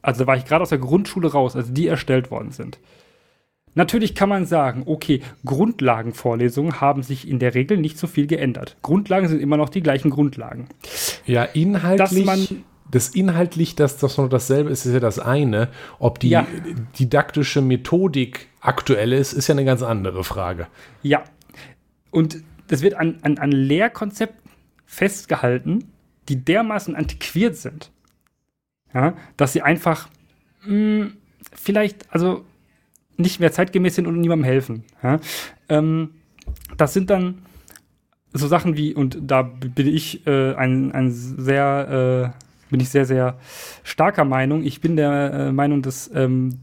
also da war ich gerade aus der Grundschule raus, als die erstellt worden sind. Natürlich kann man sagen, okay, Grundlagenvorlesungen haben sich in der Regel nicht so viel geändert. Grundlagen sind immer noch die gleichen Grundlagen. Ja, inhaltlich. Das inhaltlich, dass das noch dasselbe ist, ist ja das eine. Ob die ja. didaktische Methodik aktuell ist, ist ja eine ganz andere Frage. Ja. Und das wird an, an, an Lehrkonzepten festgehalten, die dermaßen antiquiert sind, ja, dass sie einfach mh, hm, vielleicht, also nicht mehr zeitgemäß sind und niemandem helfen. Ja. Ähm, das sind dann so Sachen wie, und da bin ich äh, ein, ein sehr äh, bin ich sehr, sehr starker Meinung. Ich bin der äh, Meinung, dass ähm,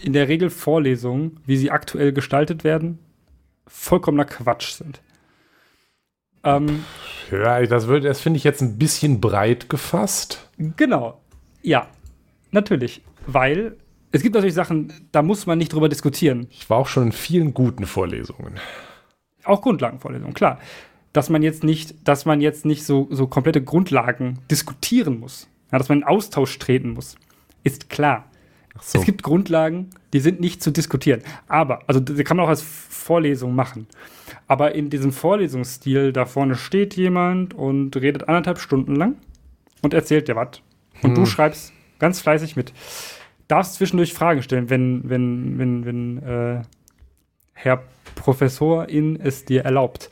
in der Regel Vorlesungen, wie sie aktuell gestaltet werden, vollkommener Quatsch sind. Ähm, ja, das, das finde ich jetzt ein bisschen breit gefasst. Genau. Ja, natürlich. Weil es gibt natürlich Sachen, da muss man nicht drüber diskutieren. Ich war auch schon in vielen guten Vorlesungen. Auch Grundlagenvorlesungen, klar dass man jetzt nicht, dass man jetzt nicht so, so komplette Grundlagen diskutieren muss, ja, dass man in Austausch treten muss, ist klar. So. Es gibt Grundlagen, die sind nicht zu diskutieren. Aber, also die kann man auch als Vorlesung machen. Aber in diesem Vorlesungsstil, da vorne steht jemand und redet anderthalb Stunden lang und erzählt dir was. Und hm. du schreibst ganz fleißig mit. Darfst zwischendurch Fragen stellen, wenn, wenn, wenn, wenn äh, Herr Professorin es dir erlaubt.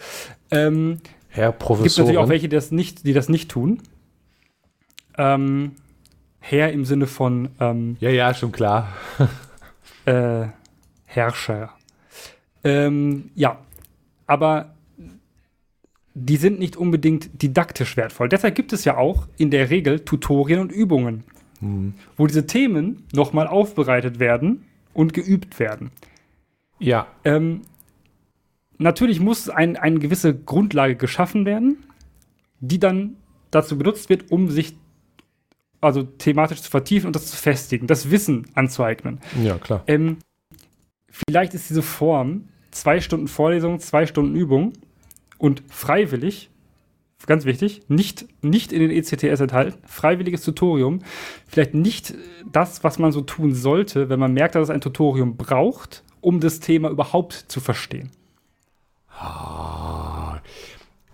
Ähm, Herr Professor. Gibt natürlich auch welche, die das nicht, die das nicht tun. Ähm, Herr im Sinne von. Ähm, ja, ja, schon klar. *laughs* äh, Herrscher. Ähm, ja, aber die sind nicht unbedingt didaktisch wertvoll. Deshalb gibt es ja auch in der Regel Tutorien und Übungen, hm. wo diese Themen nochmal aufbereitet werden und geübt werden. Ja. Ähm, natürlich muss ein, eine gewisse Grundlage geschaffen werden, die dann dazu benutzt wird, um sich also thematisch zu vertiefen und das zu festigen, das Wissen anzueignen. Ja, klar. Ähm, vielleicht ist diese Form zwei Stunden Vorlesung, zwei Stunden Übung und freiwillig, ganz wichtig, nicht, nicht in den ECTS enthalten, freiwilliges Tutorium, vielleicht nicht das, was man so tun sollte, wenn man merkt, dass es ein Tutorium braucht, um das Thema überhaupt zu verstehen.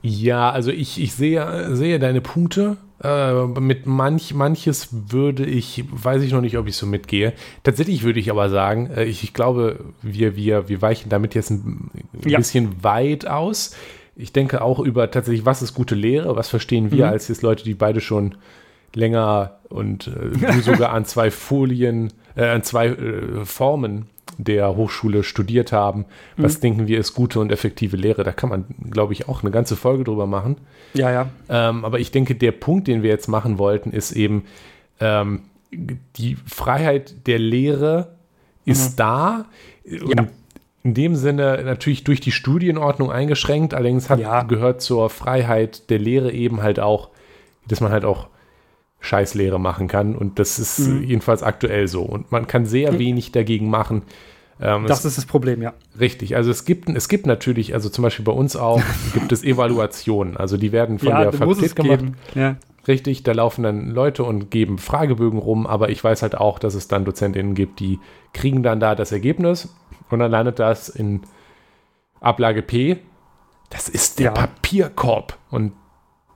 Ja, also ich, ich sehe, sehe deine Punkte. Äh, mit manch, manches würde ich, weiß ich noch nicht, ob ich so mitgehe. Tatsächlich würde ich aber sagen, äh, ich, ich glaube, wir, wir, wir weichen damit jetzt ein, ein ja. bisschen weit aus. Ich denke auch über tatsächlich, was ist gute Lehre, was verstehen wir mhm. als jetzt Leute, die beide schon länger und äh, du sogar an zwei Folien, äh, an zwei äh, Formen der Hochschule studiert haben. Was mhm. denken wir ist gute und effektive Lehre? Da kann man, glaube ich, auch eine ganze Folge drüber machen. Ja, ja. Ähm, aber ich denke, der Punkt, den wir jetzt machen wollten, ist eben, ähm, die Freiheit der Lehre ist mhm. da. Ja. In dem Sinne natürlich durch die Studienordnung eingeschränkt, allerdings hat, ja. gehört zur Freiheit der Lehre eben halt auch, dass man halt auch Scheißlehre machen kann. Und das ist Mhm. jedenfalls aktuell so. Und man kann sehr wenig dagegen machen. Ähm, Das es, ist das Problem, ja. richtig. Also es gibt, es gibt natürlich, also zum Beispiel bei uns auch, *laughs* gibt es Evaluationen. Also die werden von ja, der Fakultät gemacht. Ja. Richtig, da laufen dann Leute und geben Fragebögen rum, aber ich weiß halt auch, dass es dann DozentInnen gibt, die kriegen dann da das Ergebnis und dann landet das in Ablage P. Das ist der Ja. Papierkorb und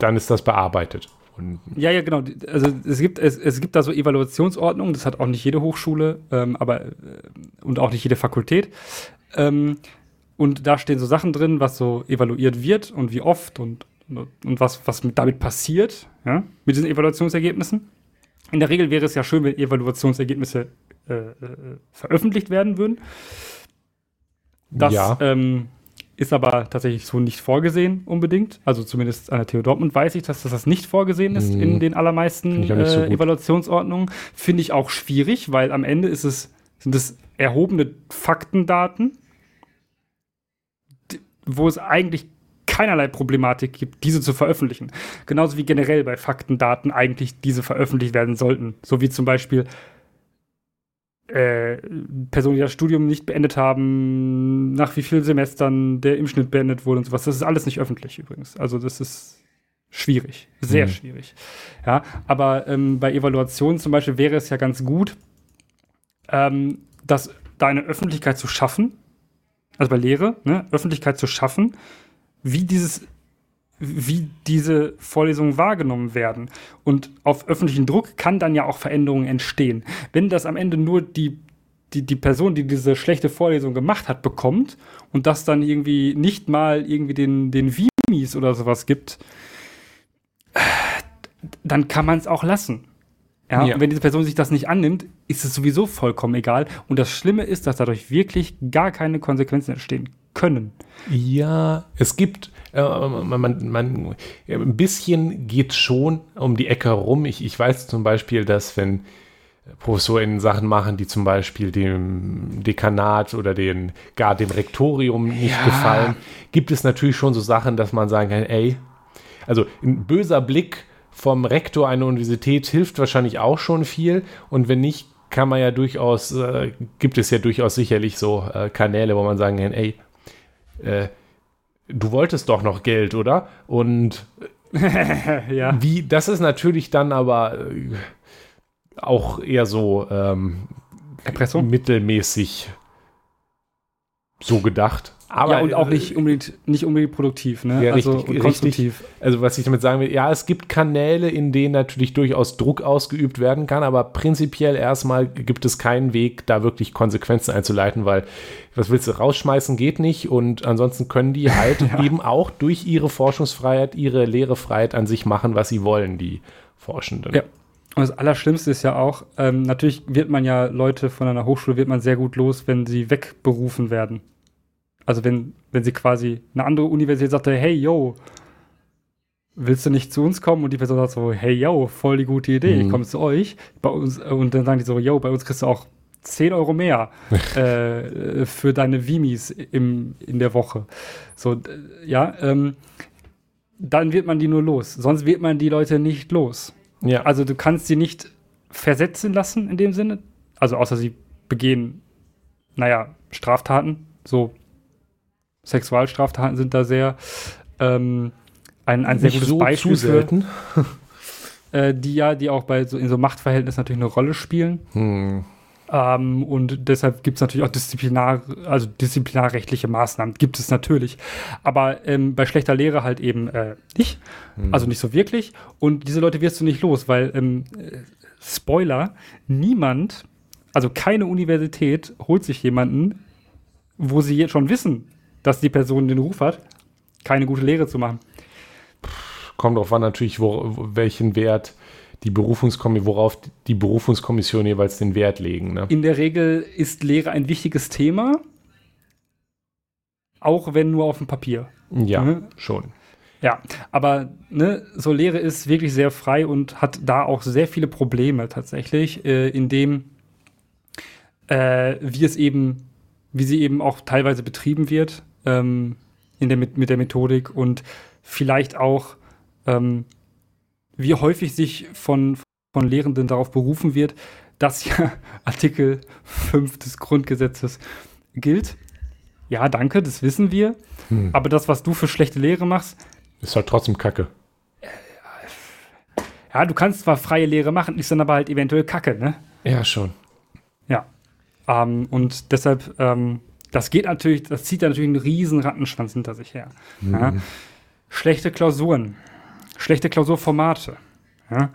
dann ist das bearbeitet. Und Ja, ja, genau. Also es gibt, es, es gibt da so Evaluationsordnungen, das hat auch nicht jede Hochschule, ähm, aber äh, und auch nicht jede Fakultät. Ähm, und da stehen so Sachen drin, was so evaluiert wird und wie oft und, und, was, was mit, damit passiert, ja, mit diesen Evaluationsergebnissen. In der Regel wäre es ja schön, wenn Evaluationsergebnisse äh, äh, veröffentlicht werden würden. Das ja, ähm, ist aber tatsächlich so nicht vorgesehen unbedingt. Also zumindest an der TU Dortmund weiß ich, dass das nicht vorgesehen ist Mhm. in den allermeisten so äh. Evaluationsordnungen. Finde ich auch schwierig, weil am Ende ist es, sind es erhobene Faktendaten, wo es eigentlich keinerlei Problematik gibt, diese zu veröffentlichen. Genauso wie generell bei Faktendaten eigentlich diese veröffentlicht werden sollten. So wie zum Beispiel äh, Personen, die das Studium nicht beendet haben, nach wie vielen Semestern der im Schnitt beendet wurde und sowas. Das ist alles nicht öffentlich übrigens. Also das ist schwierig, sehr Mhm. schwierig. Ja, aber ähm, bei Evaluationen zum Beispiel wäre es ja ganz gut, ähm, dass da eine Öffentlichkeit zu schaffen, also bei Lehre, ne, Öffentlichkeit zu schaffen, wie dieses wie diese Vorlesungen wahrgenommen werden. Und auf öffentlichen Druck kann dann ja auch Veränderungen entstehen. Wenn das am Ende nur die, die, die Person, die diese schlechte Vorlesung gemacht hat, bekommt und das dann irgendwie nicht mal irgendwie den, den Vimis oder sowas gibt, dann kann man es auch lassen. Ja, Ja. Und wenn diese Person sich das nicht annimmt, ist es sowieso vollkommen egal. Und das Schlimme ist, dass dadurch wirklich gar keine Konsequenzen entstehen können. ja, es gibt, äh, man, man, ein bisschen geht schon um die Ecke rum. Ich, ich weiß zum Beispiel, dass wenn ProfessorInnen Sachen machen, die zum Beispiel dem Dekanat oder den, gar dem Rektorium nicht Ja. gefallen, gibt es natürlich schon so Sachen, dass man sagen kann, ey, also ein böser Blick vom Rektor einer Universität hilft wahrscheinlich auch schon viel und wenn nicht, kann man ja durchaus, äh, gibt es ja durchaus sicherlich so äh, Kanäle, wo man sagen kann, ey, äh, du wolltest doch noch Geld, oder? Und *laughs* ja. wie, das ist natürlich dann aber äh, auch eher so ähm, mittelmäßig so gedacht. Aber ja, und auch äh, nicht unbedingt, nicht unbedingt produktiv, ne? Ja, also richtig, und richtig. konstruktiv. Also was ich damit sagen will, ja, es gibt Kanäle, in denen natürlich durchaus Druck ausgeübt werden kann, aber prinzipiell erstmal gibt es keinen Weg, da wirklich Konsequenzen einzuleiten, weil was willst du rausschmeißen geht nicht und ansonsten können die halt *laughs* eben auch durch ihre Forschungsfreiheit, ihre Lehrefreiheit an sich machen, was sie wollen, die Forschenden. Ja. Und das Allerschlimmste ist ja auch, ähm, natürlich wird man ja Leute von einer Hochschule wird man sehr gut los, wenn sie wegberufen werden. Also wenn, wenn sie quasi eine andere Universität sagt, hey yo, willst du nicht zu uns kommen? Und die Person sagt so, hey yo, voll die gute Idee, ich Mhm. komme zu euch. Bei uns, und dann sagen die so, yo, bei uns kriegst du auch 10 Euro mehr *laughs* äh, für deine Vimis im, in der Woche. So, ja, ähm, dann wird man die nur los. Sonst wird man die Leute nicht los. ja. Also du kannst sie nicht versetzen lassen in dem Sinne. Also außer sie begehen, naja, Straftaten. So Sexualstraftaten sind da sehr ähm, ein, ein sehr gutes so Beispiel zu für, selten. *laughs* äh, die ja, die auch bei so in so Machtverhältnissen natürlich eine Rolle spielen. Hm. Ähm, und deshalb gibt es natürlich auch Disziplinar, also disziplinarrechtliche Maßnahmen, gibt es natürlich. Aber ähm, bei schlechter Lehre halt eben äh, nicht. Also nicht so wirklich. Und diese Leute wirst du nicht los, weil, ähm, äh, Spoiler, niemand, also keine Universität holt sich jemanden, wo sie jetzt schon wissen, dass die Person den Ruf hat, keine gute Lehre zu machen. Kommt drauf an natürlich, wo, welchen Wert die Berufungskommission, worauf die Berufungskommission jeweils den Wert legen. Ne? In der Regel ist Lehre ein wichtiges Thema, auch wenn nur auf dem Papier. Ja, Mhm. schon. Ja, aber ne, so Lehre ist wirklich sehr frei und hat da auch sehr viele Probleme tatsächlich, äh, indem äh, wie es eben, wie sie eben auch teilweise betrieben wird ähm, in der, mit, mit der Methodik und vielleicht auch, ähm, wie häufig sich von von Lehrenden darauf berufen wird, dass ja *laughs* Artikel 5 des Grundgesetzes gilt. Ja, danke, das wissen wir. Hm. Aber das, was du für schlechte Lehre machst, ist halt trotzdem Kacke. Ja, du kannst zwar freie Lehre machen, ist dann aber halt eventuell Kacke, ne? Ja, schon. Ja. Ähm, und deshalb, ähm, das geht natürlich, das zieht natürlich einen riesen Rattenschwanz hinter sich her. Mhm. Ja? Schlechte Klausuren, schlechte Klausurformate. Ja?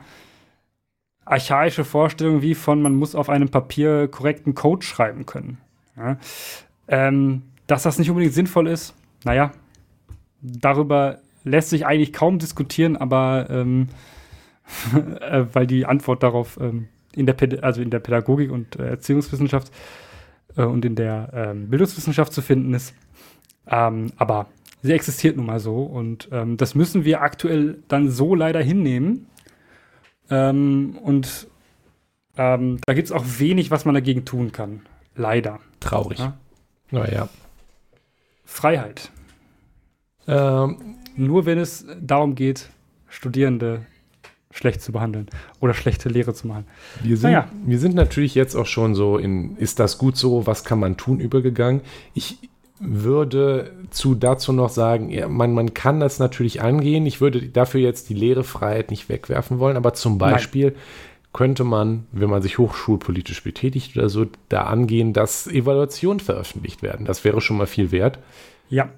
Archaische Vorstellungen wie von, man muss auf einem Papier korrekten Code schreiben können. Ja? Ähm, dass das nicht unbedingt sinnvoll ist, naja, darüber lässt sich eigentlich kaum diskutieren, aber ähm, *laughs* äh, weil die Antwort darauf ähm, in, der also in der Pädagogik und äh, Erziehungswissenschaft äh, und in der ähm, Bildungswissenschaft zu finden ist. Ähm, aber sie existiert nun mal so und ähm, das müssen wir aktuell dann so leider hinnehmen. Ähm, und ähm, da gibt es auch wenig, was man dagegen tun kann. Leider. Traurig. Ja? Naja. Freiheit. Ähm, Nur wenn es darum geht, Studierende schlecht zu behandeln oder schlechte Lehre zu machen. Wir sind, naja. wir sind natürlich jetzt auch schon so in, ist das gut so, was kann man tun, übergegangen. Ich würde zu dazu noch sagen, ja, man, man kann das natürlich angehen. Ich würde dafür jetzt die Lehrefreiheit nicht wegwerfen wollen, aber zum Beispiel Nein. könnte man, wenn man sich hochschulpolitisch betätigt oder so, da angehen, dass Evaluationen veröffentlicht werden. Das wäre schon mal viel wert. Ja.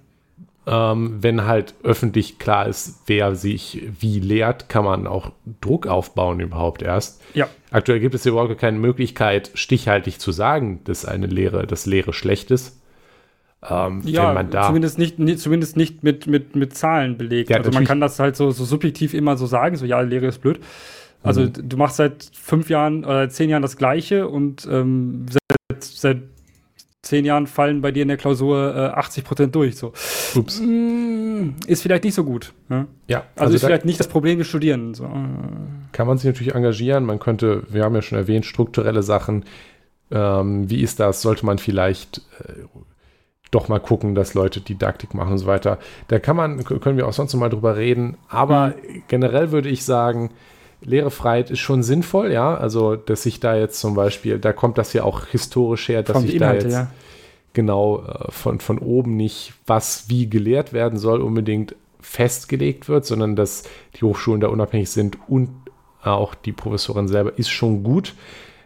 Ähm, wenn halt öffentlich klar ist, wer sich wie lehrt, kann man auch Druck aufbauen überhaupt erst. Ja. Aktuell gibt es überhaupt keine Möglichkeit, stichhaltig zu sagen, dass eine Lehre, dass Lehre schlecht ist. Ähm, ja, zumindest nicht, nicht, zumindest nicht mit, mit, mit Zahlen belegt. Ja, also man kann das halt so, so subjektiv immer so sagen, so ja, Lehre ist blöd. Also mhm. du machst seit fünf Jahren oder zehn Jahren das Gleiche und ähm, seit, seit zehn Jahren fallen bei dir in der Klausur äh, 80 Prozent durch. So. Ups. Mm, ist vielleicht nicht so gut. Ne? Ja. Also, also ist vielleicht nicht das Problem des Studieren. So. Kann man sich natürlich engagieren. Man könnte, wir haben ja schon erwähnt, strukturelle Sachen. Ähm, wie ist das? Sollte man vielleicht äh, doch mal gucken, dass Leute Didaktik machen und so weiter. Da kann man, können wir auch sonst noch mal drüber reden. Aber mhm. generell würde ich sagen, Lehrefreiheit ist schon sinnvoll, ja. Also, dass sich da jetzt zum Beispiel, da kommt das ja auch historisch her, dass sich da jetzt ja. genau äh, von, von oben nicht, was wie gelehrt werden soll, unbedingt festgelegt wird, sondern dass die Hochschulen da unabhängig sind und auch die Professorin selber ist schon gut.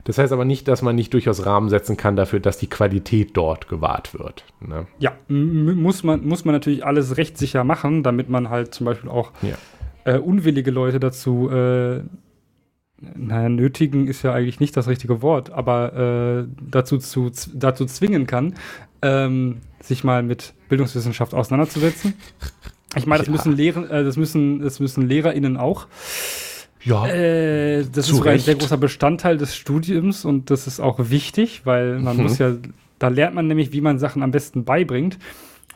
Das heißt aber nicht, dass man nicht durchaus Rahmen setzen kann dafür, dass die Qualität dort gewahrt wird. Ne? Ja, muss man, muss man natürlich alles rechtssicher machen, damit man halt zum Beispiel auch ja äh, unwillige Leute dazu, äh, naja, nötigen ist ja eigentlich nicht das richtige Wort, aber äh, dazu, zu, dazu zwingen kann, ähm, sich mal mit Bildungswissenschaft auseinanderzusetzen. Ich meine, das ja. müssen Lehren, äh, das müssen, das müssen LehrerInnen auch. Ja. Äh, das ist sogar ein sehr großer Bestandteil des Studiums und das ist auch wichtig, weil man mhm. muss ja, da lernt man nämlich, wie man Sachen am besten beibringt.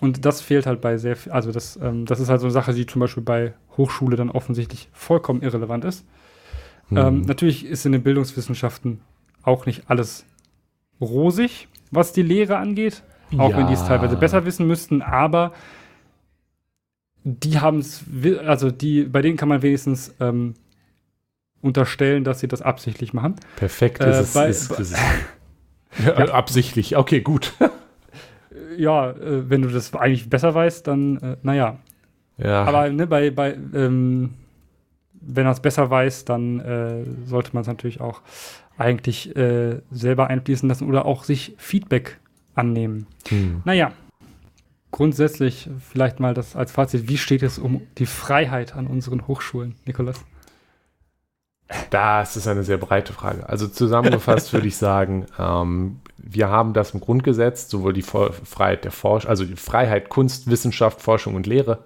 Und das fehlt halt bei sehr viel, also das, ähm, das ist halt so eine Sache, die zum Beispiel bei Hochschule dann offensichtlich vollkommen irrelevant ist. Mhm. Ähm, natürlich ist in den Bildungswissenschaften auch nicht alles rosig, was die Lehre angeht, auch ja. wenn die es teilweise besser wissen müssten, aber die haben es, also die, bei denen kann man wenigstens ähm, unterstellen, dass sie das absichtlich machen. Perfekt, äh, ist, bei, ist, ist, ja, absichtlich, okay, gut. *laughs* ja, äh, wenn du das eigentlich besser weißt, dann, äh, naja. Ja. Aber ne, bei, bei ähm, wenn er es besser weiß, dann äh, sollte man es natürlich auch eigentlich äh, selber einfließen lassen oder auch sich Feedback annehmen. Hm. Naja, grundsätzlich vielleicht mal das als Fazit. Wie steht es um die Freiheit an unseren Hochschulen, Nikolas? Das ist eine sehr breite Frage. Also zusammengefasst *laughs* würde ich sagen, ähm, wir haben das im Grundgesetz, sowohl die Freiheit der Forschung, also die Freiheit Kunst, Wissenschaft, Forschung und Lehre.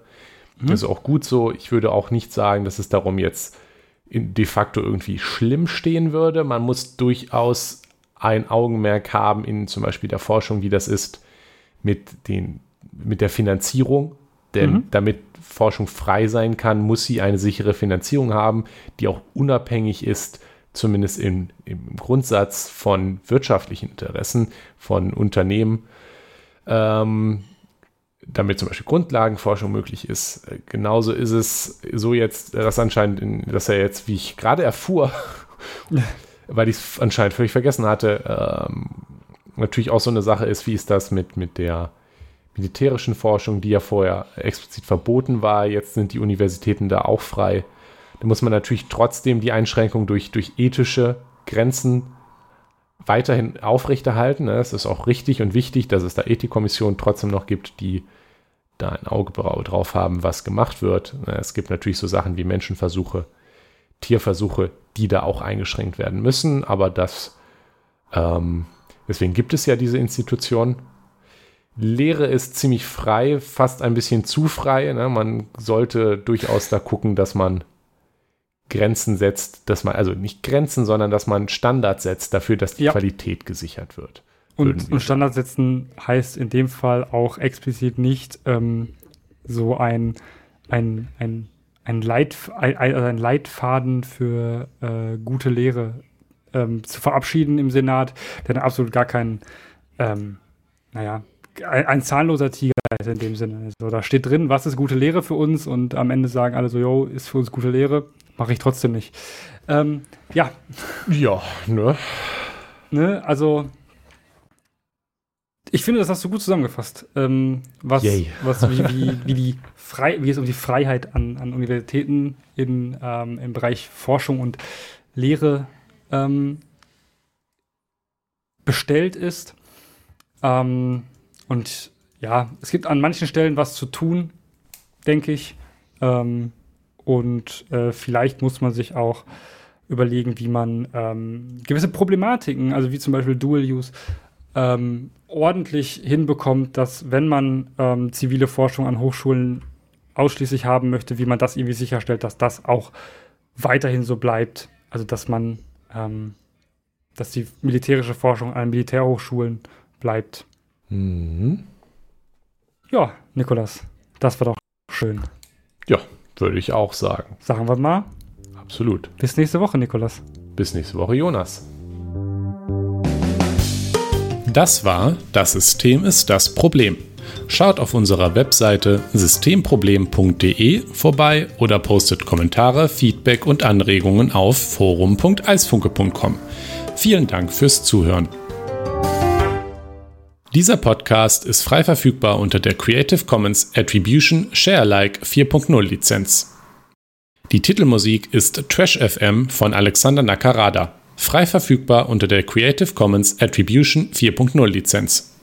Mhm. Das ist auch gut so. Ich würde auch nicht sagen, dass es darum jetzt de facto irgendwie schlimm stehen würde. Man muss durchaus ein Augenmerk haben in zum Beispiel der Forschung, wie das ist mit, den, mit der Finanzierung. Denn mhm. damit Forschung frei sein kann, muss sie eine sichere Finanzierung haben, die auch unabhängig ist zumindest in, im Grundsatz von wirtschaftlichen Interessen von Unternehmen, ähm, damit zum Beispiel Grundlagenforschung möglich ist. Genauso ist es so jetzt, dass anscheinend, in, dass er jetzt, wie ich gerade erfuhr, *laughs* weil ich es anscheinend völlig vergessen hatte, ähm, natürlich auch so eine Sache ist, wie ist das mit, mit der militärischen Forschung, die ja vorher explizit verboten war. Jetzt sind die Universitäten da auch frei. Da muss man natürlich trotzdem die Einschränkung durch, durch ethische Grenzen weiterhin aufrechterhalten. Ne? Es ist auch richtig und wichtig, dass es da Ethikkommissionen trotzdem noch gibt, die da ein Auge drauf haben, was gemacht wird. Ne? Es gibt natürlich so Sachen wie Menschenversuche, Tierversuche, die da auch eingeschränkt werden müssen, aber das, ähm, deswegen gibt es ja diese Institution. Lehre ist ziemlich frei, fast ein bisschen zu frei. Ne? Man sollte durchaus da gucken, dass man Grenzen setzt, dass man, also nicht Grenzen, sondern dass man Standards setzt dafür, dass die ja. Qualität gesichert wird. Und, und Standards setzen heißt in dem Fall auch explizit nicht ähm, so ein, ein, ein, ein, Leit, ein, also ein Leitfaden für äh, gute Lehre ähm, zu verabschieden im Senat, der absolut gar kein, ähm, naja, ein, ein, zahnloser Tiger ist in dem Sinne. Also da steht drin, was ist gute Lehre für uns und am Ende sagen alle so, yo, ist für uns gute Lehre. Mache ich trotzdem nicht. Ähm, ja. Ja, ne? Ne, also ich finde, das hast du gut zusammengefasst. Ähm, was, was wie, wie, wie, die Frei, wie es um die Freiheit an, an Universitäten in, ähm, im Bereich Forschung und Lehre ähm, bestellt ist. Ähm, und ja, es gibt an manchen Stellen was zu tun, denke ich. Ähm, und äh, vielleicht muss man sich auch überlegen, wie man ähm, gewisse Problematiken, also wie zum Beispiel Dual Use, ähm, ordentlich hinbekommt, dass wenn man ähm, zivile Forschung an Hochschulen ausschließlich haben möchte, wie man das irgendwie sicherstellt, dass das auch weiterhin so bleibt. Also dass man, ähm, dass die militärische Forschung an Militärhochschulen bleibt. Mhm. Ja, Nikolas, das war doch schön. Ja, würde ich auch sagen. Sagen wir mal. Absolut. Bis nächste Woche, Nikolas. Bis nächste Woche, Jonas. Das war Das System ist das Problem. Schaut auf unserer Webseite systemproblem.de vorbei oder postet Kommentare, Feedback und Anregungen auf forum.eisfunke.com. Vielen Dank fürs Zuhören. Dieser Podcast ist frei verfügbar unter der Creative Commons Attribution Sharealike 4.0 Lizenz. Die Titelmusik ist Trash FM von Alexander Nakarada, frei verfügbar unter der Creative Commons Attribution 4.0 Lizenz.